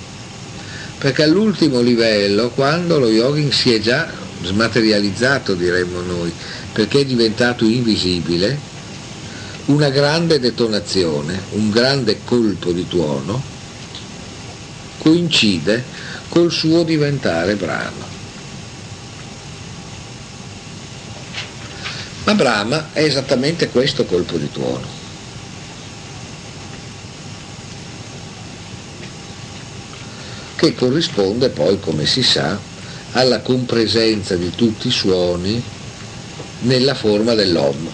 perché all'ultimo livello, quando lo yogin si è già smaterializzato, diremmo noi, perché è diventato invisibile, una grande detonazione, un grande colpo di tuono coincide col suo diventare Brahma. Ma Brahma è esattamente questo colpo di tuono. che corrisponde poi, come si sa, alla compresenza di tutti i suoni nella forma dell'Om.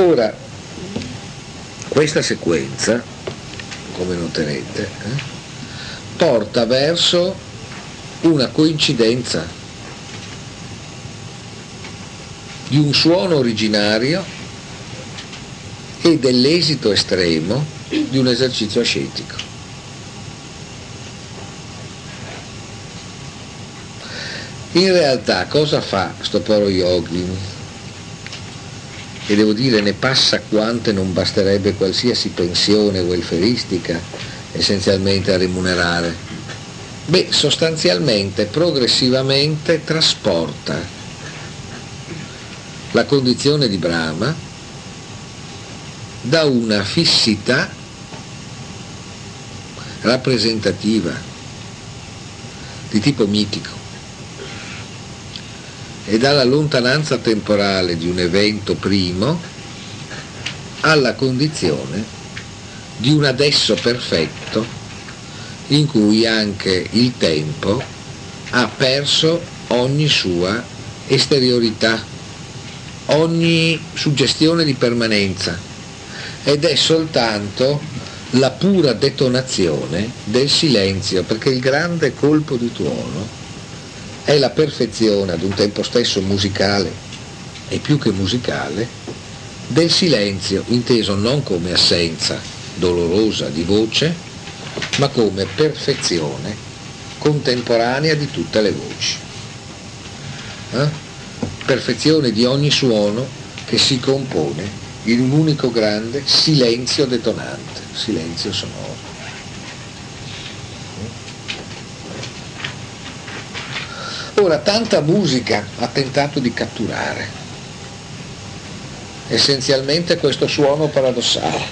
Ora, questa sequenza, come noterete, eh, porta verso una coincidenza di un suono originario e dell'esito estremo di un esercizio ascetico. In realtà cosa fa sto poro yogi? E devo dire ne passa quante non basterebbe qualsiasi pensione welfaristica essenzialmente a rimunerare. Beh, sostanzialmente, progressivamente trasporta la condizione di Brahma da una fissità rappresentativa di tipo mitico e dalla lontananza temporale di un evento primo alla condizione di un adesso perfetto in cui anche il tempo ha perso ogni sua esteriorità, ogni suggestione di permanenza ed è soltanto la pura detonazione del silenzio, perché il grande colpo di tuono è la perfezione ad un tempo stesso musicale e più che musicale del silenzio, inteso non come assenza dolorosa di voce, ma come perfezione contemporanea di tutte le voci. Eh? Perfezione di ogni suono che si compone in un unico grande silenzio detonante, silenzio sonoro. Ora, tanta musica ha tentato di catturare essenzialmente questo suono paradossale,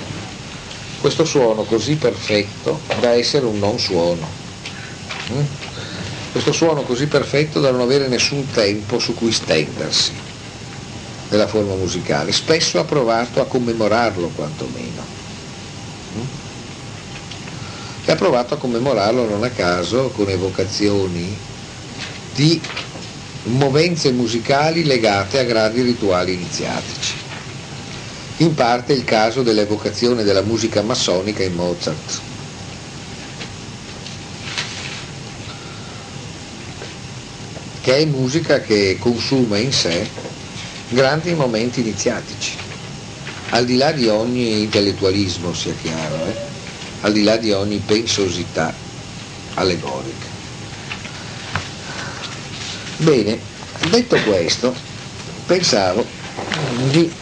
questo suono così perfetto da essere un non suono, mm? questo suono così perfetto da non avere nessun tempo su cui stendersi della forma musicale, spesso ha provato a commemorarlo quantomeno. Mm? E ha provato a commemorarlo non a caso con evocazioni di movenze musicali legate a grandi rituali iniziatici. In parte il caso dell'evocazione della musica massonica in Mozart. che è musica che consuma in sé grandi momenti iniziatici, al di là di ogni intellettualismo, sia chiaro, eh? al di là di ogni pensosità allegorica. Bene, detto questo, pensavo di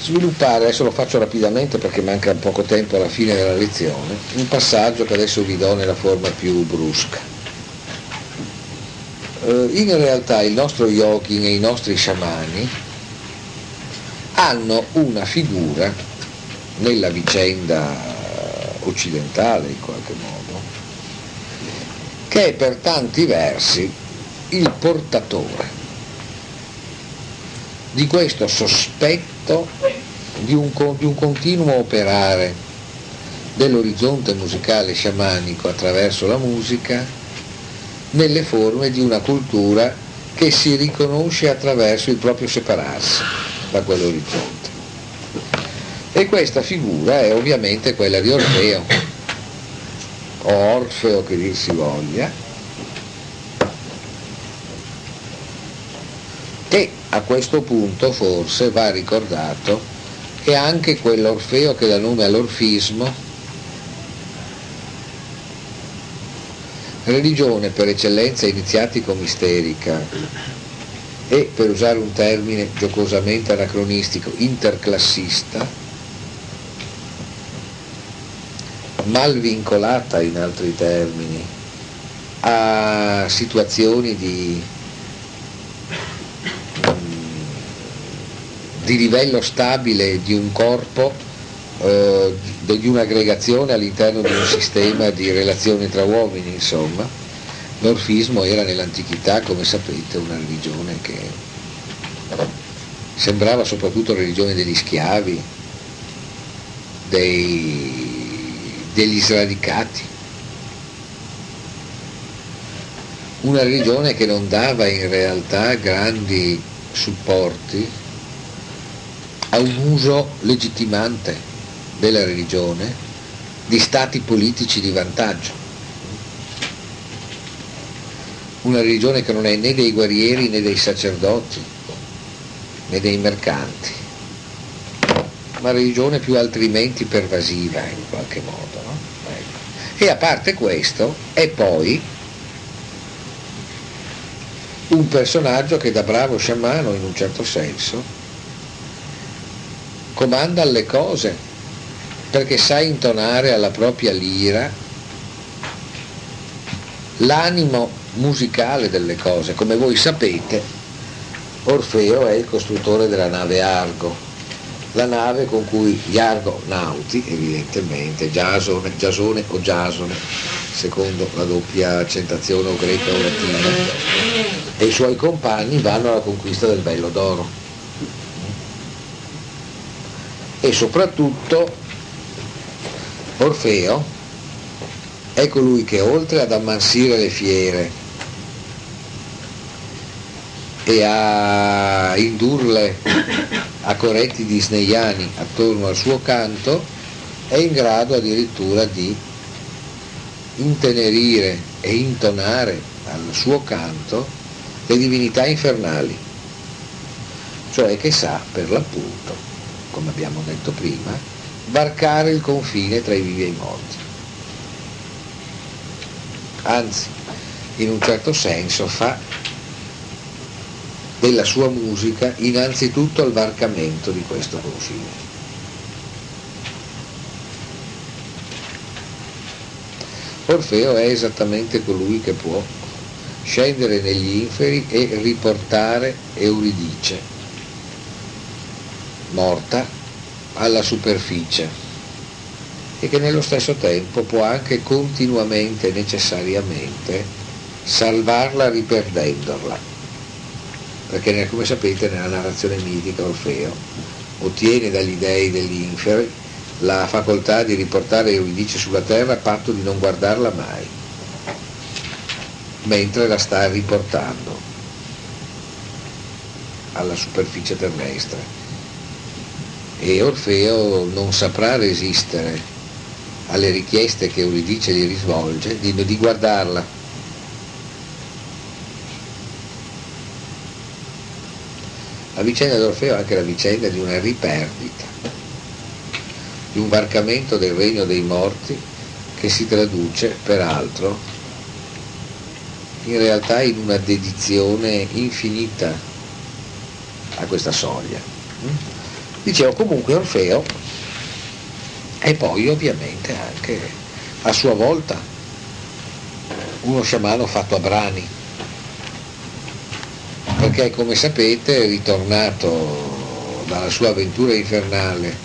sviluppare, adesso lo faccio rapidamente perché manca poco tempo alla fine della lezione, un passaggio che adesso vi do nella forma più brusca. Eh, in realtà il nostro yogi e i nostri sciamani hanno una figura nella vicenda occidentale in qualche modo che è per tanti versi il portatore di questo sospetto di un, di un continuo operare dell'orizzonte musicale sciamanico attraverso la musica nelle forme di una cultura che si riconosce attraverso il proprio separarsi da quell'orizzonte. E questa figura è ovviamente quella di Orfeo o Orfeo che dir si voglia, e a questo punto forse va ricordato che anche quell'Orfeo che dà nome all'orfismo, religione per eccellenza iniziatico-misterica e, per usare un termine giocosamente anacronistico, interclassista, mal vincolata in altri termini a situazioni di, di livello stabile di un corpo, eh, di un'aggregazione all'interno di un sistema di relazioni tra uomini, insomma. L'orfismo era nell'antichità, come sapete, una religione che sembrava soprattutto religione degli schiavi, dei degli sradicati. Una religione che non dava in realtà grandi supporti a un uso legittimante della religione di stati politici di vantaggio. Una religione che non è né dei guerrieri né dei sacerdoti né dei mercanti, una religione più altrimenti pervasiva in qualche modo. E a parte questo è poi un personaggio che da bravo sciamano in un certo senso comanda alle cose perché sa intonare alla propria lira l'animo musicale delle cose. Come voi sapete, Orfeo è il costruttore della nave Argo, la nave con cui gli argonauti, evidentemente, Giasone, Giasone o Giasone, secondo la doppia accentazione o greca o latina, e i suoi compagni vanno alla conquista del Bello d'Oro. E soprattutto Orfeo è colui che oltre ad ammansire le fiere e a indurle a corretti disneyani attorno al suo canto, è in grado addirittura di intenerire e intonare al suo canto le divinità infernali, cioè che sa per l'appunto, come abbiamo detto prima, varcare il confine tra i vivi e i morti. Anzi, in un certo senso fa della sua musica innanzitutto al varcamento di questo confine. Orfeo è esattamente colui che può scendere negli inferi e riportare Euridice, morta, alla superficie e che nello stesso tempo può anche continuamente e necessariamente salvarla riperdendola. Perché come sapete nella narrazione mitica Orfeo ottiene dagli dei degli inferi la facoltà di riportare Euridice sulla terra a patto di non guardarla mai, mentre la sta riportando alla superficie terrestre. E Orfeo non saprà resistere alle richieste che Euridice gli risvolge di, di guardarla. La vicenda d'Orfeo è anche la vicenda di una riperdita di un varcamento del regno dei morti che si traduce peraltro in realtà in una dedizione infinita a questa soglia. Dicevo comunque Orfeo e poi ovviamente anche a sua volta uno sciamano fatto a brani, perché come sapete è ritornato dalla sua avventura infernale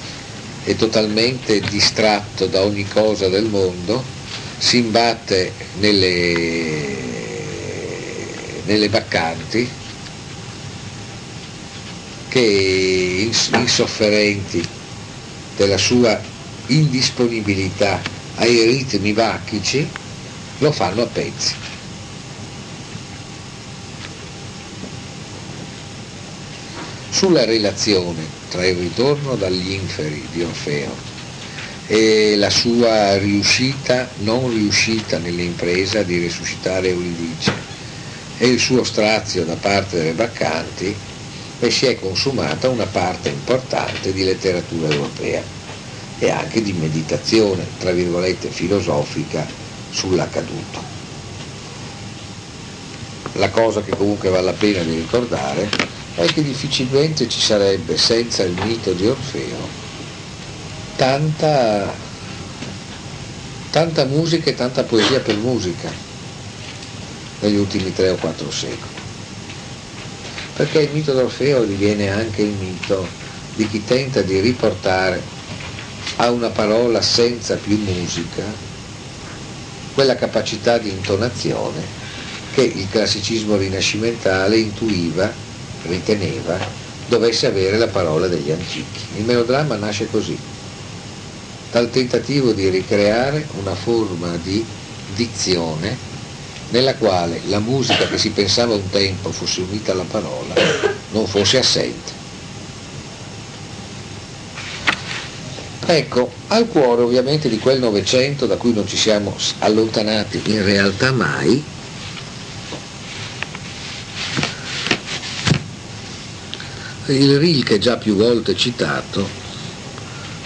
è totalmente distratto da ogni cosa del mondo, si imbatte nelle, nelle baccanti che insofferenti della sua indisponibilità ai ritmi bacchici lo fanno a pezzi. Sulla relazione tra il ritorno dagli inferi di Orfeo e la sua riuscita, non riuscita nell'impresa di risuscitare Euridice e il suo strazio da parte delle baccanti, e si è consumata una parte importante di letteratura europea e anche di meditazione, tra virgolette, filosofica sull'accaduto. La cosa che comunque vale la pena di ricordare è che difficilmente ci sarebbe senza il mito di Orfeo tanta, tanta musica e tanta poesia per musica negli ultimi tre o quattro secoli. Perché il mito d'Orfeo diviene anche il mito di chi tenta di riportare a una parola senza più musica quella capacità di intonazione che il classicismo rinascimentale intuiva riteneva dovesse avere la parola degli antichi. Il melodramma nasce così, dal tentativo di ricreare una forma di dizione nella quale la musica che si pensava un tempo fosse unita alla parola non fosse assente. Ecco, al cuore ovviamente di quel Novecento da cui non ci siamo allontanati in realtà mai, il Rilke, già più volte citato,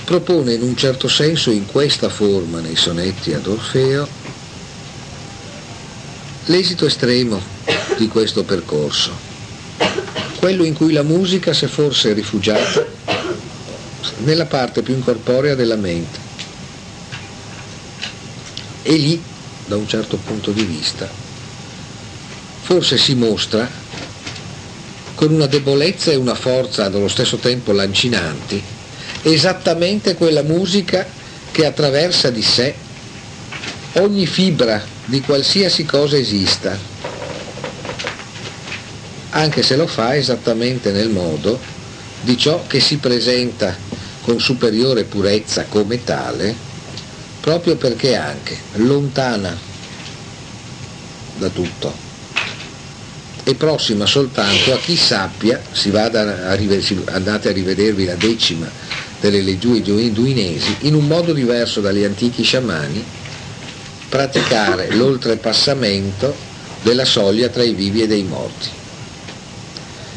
propone in un certo senso in questa forma nei sonetti ad Orfeo l'esito estremo di questo percorso, quello in cui la musica si è forse rifugiata nella parte più incorporea della mente e lì, da un certo punto di vista, forse si mostra con una debolezza e una forza allo stesso tempo lancinanti, esattamente quella musica che attraversa di sé ogni fibra di qualsiasi cosa esista, anche se lo fa esattamente nel modo di ciò che si presenta con superiore purezza come tale, proprio perché anche lontana da tutto e prossima soltanto a chi sappia, vada a, andate a rivedervi la decima delle leggi duinesi, in un modo diverso dagli antichi sciamani, praticare l'oltrepassamento della soglia tra i vivi e dei morti.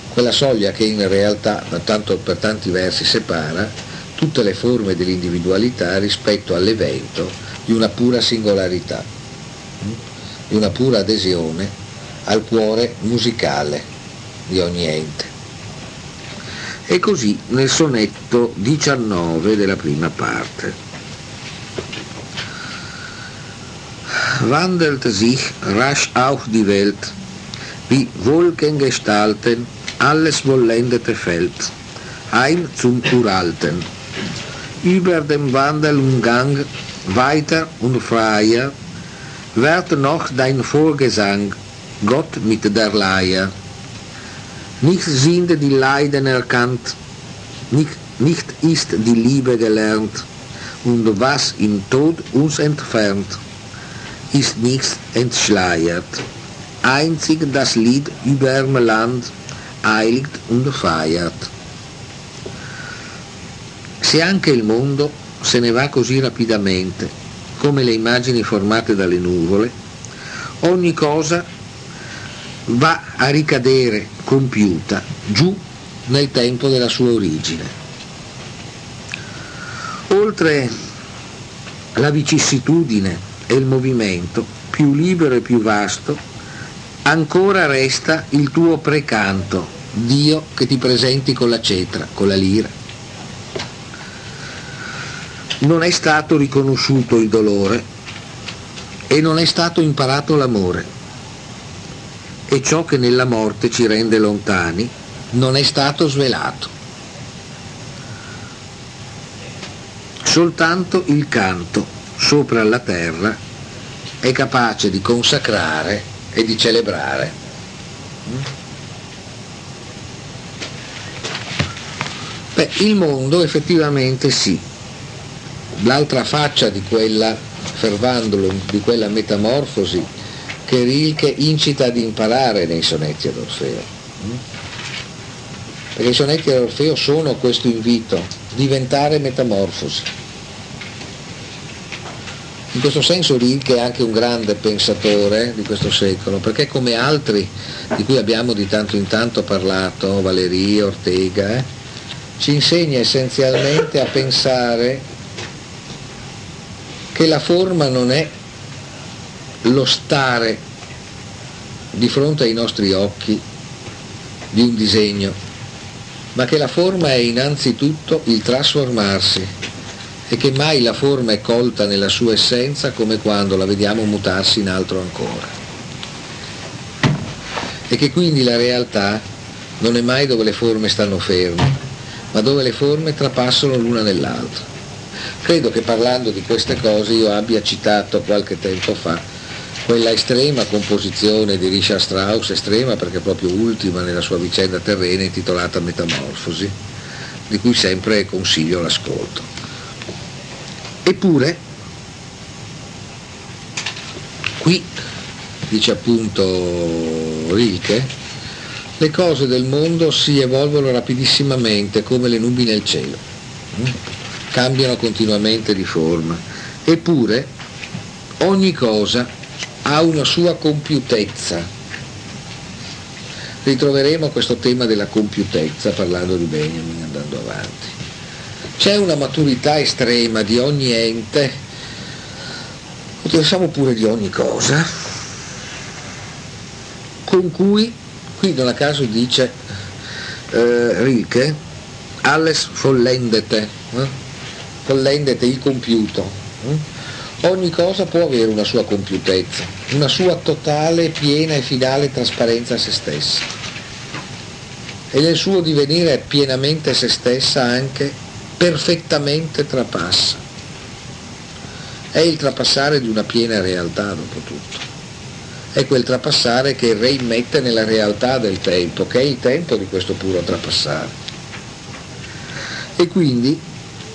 Quella soglia che in realtà, tanto per tanti versi, separa tutte le forme dell'individualità rispetto all'evento di una pura singolarità, di una pura adesione al cuore musicale di ogni ente. E così nel sonetto 19 della prima parte. Wandelt sich rasch auch die Welt, wie Wolkengestalten alles vollendete Feld, ein zum Uralten. Über dem Wandel und Gang weiter und freier wird noch dein Vorgesang, Gott mit der Leier. Nicht sind die Leiden erkannt, nicht, nicht ist die Liebe gelernt, und was im Tod uns entfernt, ist nichts entschleiert. Einzig das Lied überm Land eiligt und feiert. Se anche il mondo se ne va così rapidamente, come le immagini formate dalle nuvole, ogni cosa va a ricadere compiuta giù nel tempo della sua origine. Oltre la vicissitudine e il movimento, più libero e più vasto, ancora resta il tuo precanto, Dio che ti presenti con la cetra, con la lira. Non è stato riconosciuto il dolore e non è stato imparato l'amore. E ciò che nella morte ci rende lontani non è stato svelato. Soltanto il canto sopra la terra è capace di consacrare e di celebrare. Beh, il mondo effettivamente sì, l'altra faccia di quella fervandolo, di quella metamorfosi che Rilke incita ad imparare nei sonetti ad Orfeo. Perché i sonetti ad Orfeo sono questo invito, diventare metamorfosi. In questo senso Rilke è anche un grande pensatore di questo secolo, perché come altri di cui abbiamo di tanto in tanto parlato, Valeria, Ortega, eh, ci insegna essenzialmente a pensare che la forma non è lo stare di fronte ai nostri occhi di un disegno, ma che la forma è innanzitutto il trasformarsi e che mai la forma è colta nella sua essenza come quando la vediamo mutarsi in altro ancora. E che quindi la realtà non è mai dove le forme stanno ferme, ma dove le forme trapassano l'una nell'altra. Credo che parlando di queste cose io abbia citato qualche tempo fa quella estrema composizione di Richard Strauss, estrema perché proprio ultima nella sua vicenda terrena intitolata Metamorfosi, di cui sempre consiglio l'ascolto. Eppure, qui, dice appunto Rilke, le cose del mondo si evolvono rapidissimamente come le nubi nel cielo. Cambiano continuamente di forma, eppure ogni cosa ha una sua compiutezza. Ritroveremo questo tema della compiutezza parlando di Benjamin andando avanti. C'è una maturità estrema di ogni ente, diciamo pure di ogni cosa, con cui, qui non a caso dice eh, Rilke, alles vollendete, eh? vollendete il compiuto. Ogni cosa può avere una sua compiutezza, una sua totale, piena e finale trasparenza a se stessa. E nel suo divenire pienamente se stessa anche perfettamente trapassa. È il trapassare di una piena realtà dopo tutto. È quel trapassare che reimmette nella realtà del tempo, che è il tempo di questo puro trapassare. E quindi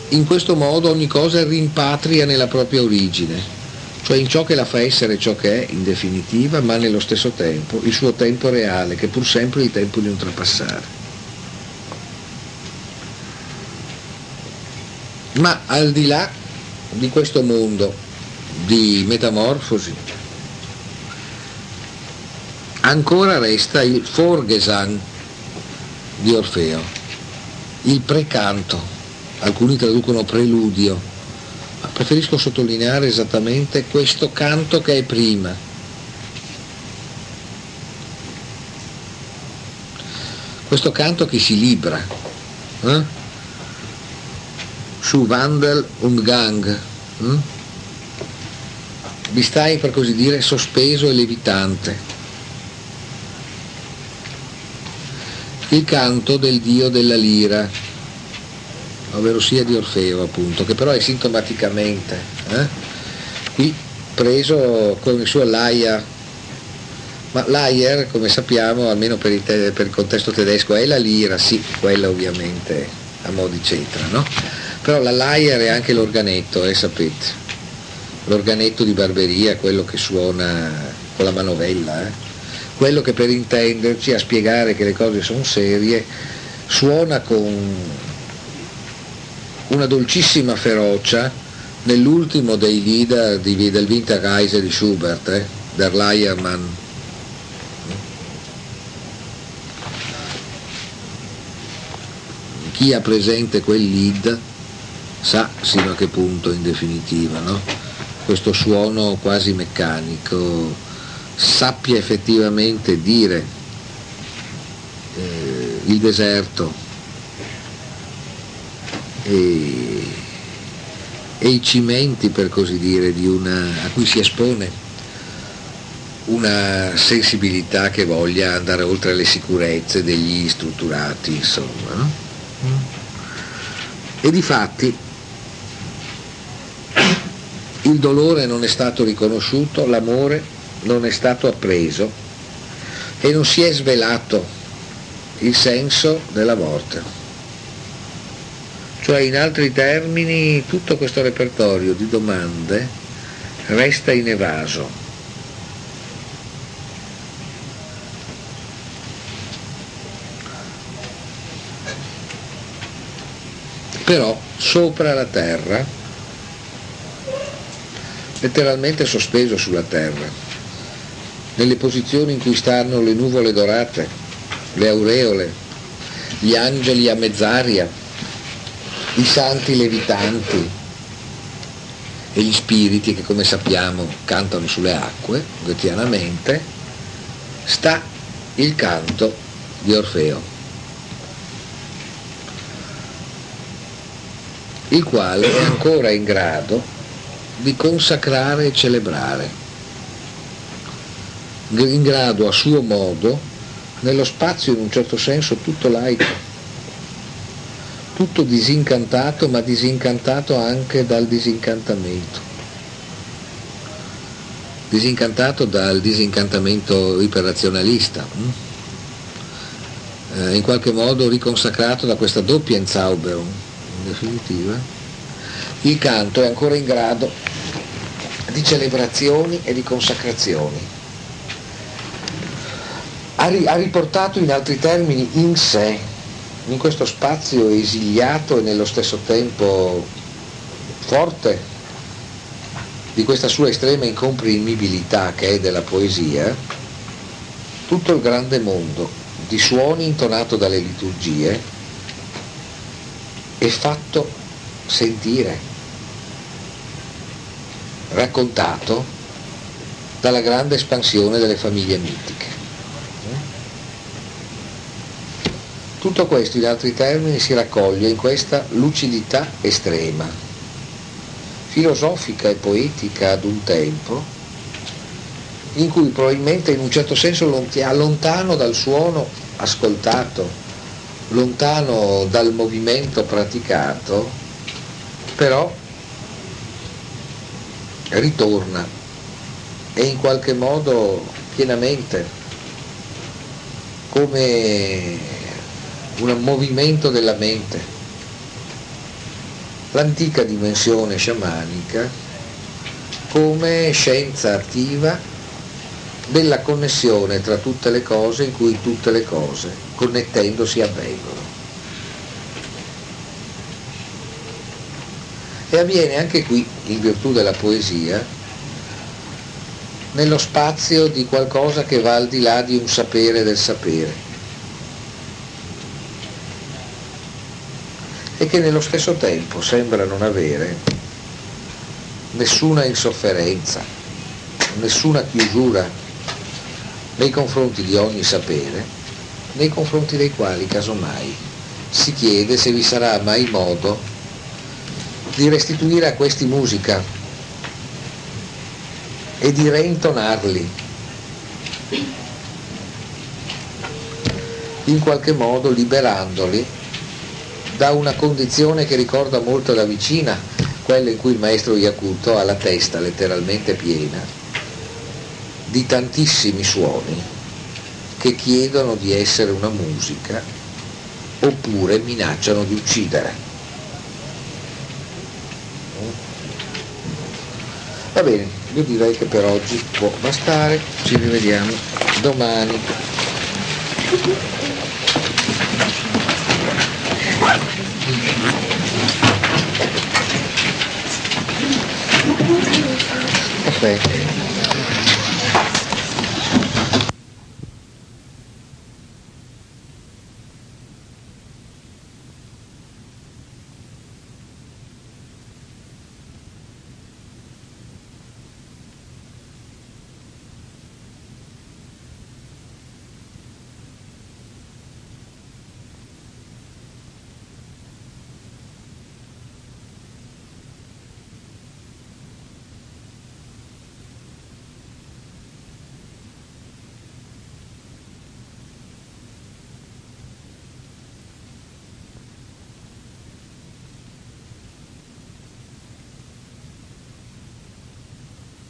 in questo modo ogni cosa rimpatria nella propria origine, cioè in ciò che la fa essere ciò che è in definitiva, ma nello stesso tempo il suo tempo reale, che è pur sempre il tempo di un trapassare. Ma al di là di questo mondo di metamorfosi, ancora resta il Forgesang di Orfeo, il precanto alcuni traducono preludio, preferisco sottolineare esattamente questo canto che è prima. questo canto che si libra, eh? su Wandel und Gang, eh? vi stai per così dire sospeso e levitante. Il canto del dio della lira, ovvero sia di Orfeo appunto, che però è sintomaticamente eh? qui preso con il suo Laia, ma Laia come sappiamo almeno per il, te- per il, contesto tedesco è la lira, sì, quella ovviamente a mo' di cetra, no? Però la Laia è anche l'organetto, eh, sapete l'organetto di barberia, quello che suona con la manovella, eh? quello che per intenderci a spiegare che le cose sono serie suona con una dolcissima ferocia nell'ultimo dei leader di, del Winterreise di Schubert, eh? der Leiermann. Chi ha presente quel lead sa sino a che punto in definitiva, no? questo suono quasi meccanico sappia effettivamente dire eh, il deserto e, e, i cimenti per così dire una, a cui si espone una sensibilità che voglia andare oltre le sicurezze degli strutturati insomma no? e di fatti il dolore non è stato riconosciuto, l'amore non è stato appreso e non si è svelato il senso della morte. Cioè in altri termini tutto questo repertorio di domande resta inevaso. Però sopra la terra letteralmente sospeso sulla terra, nelle posizioni in cui stanno le nuvole dorate, le aureole, gli angeli a mezz'aria, i santi levitanti e gli spiriti che come sappiamo cantano sulle acque, quotidianamente, sta il canto di Orfeo, il quale è ancora in grado di consacrare e celebrare, in grado a suo modo, nello spazio in un certo senso tutto laico, tutto disincantato ma disincantato anche dal disincantamento disincantato dal disincantamento iperrazionalista, hm? eh, in qualche modo riconsacrato da questa doppia Entzauberung, in definitiva, il canto è ancora in grado di celebrazioni e di consacrazioni. Ha riportato in altri termini in sé, in questo spazio esiliato e nello stesso tempo forte di questa sua estrema incomprimibilità che è della poesia, tutto il grande mondo di suoni intonato dalle liturgie e fatto sentire raccontato dalla grande espansione delle famiglie mitiche. Tutto questo in altri termini si raccoglie in questa lucidità estrema, filosofica e poetica ad un tempo, in cui probabilmente in un certo senso lontano dal suono ascoltato, lontano dal movimento praticato, però ritorna e in qualche modo pienamente come un movimento della mente. L'antica dimensione sciamanica come scienza attiva della connessione tra tutte le cose in cui tutte le cose, connettendosi, avvengono. E avviene anche qui, in virtù della poesia, nello spazio di qualcosa che va al di là di un sapere del sapere e che nello stesso tempo sembra non avere nessuna insofferenza, nessuna chiusura nei confronti di ogni sapere, nei confronti dei quali, casomai, si chiede se vi sarà mai modo di restituire a questi musica e di reintonarli in qualche modo liberandoli da una condizione che ricorda molto da vicina quella in cui il maestro Iacuto ha la testa letteralmente piena di tantissimi suoni che chiedono di essere una musica oppure minacciano di uccidere. Va bene, io direi che per oggi può bastare, ci rivediamo domani. Okay.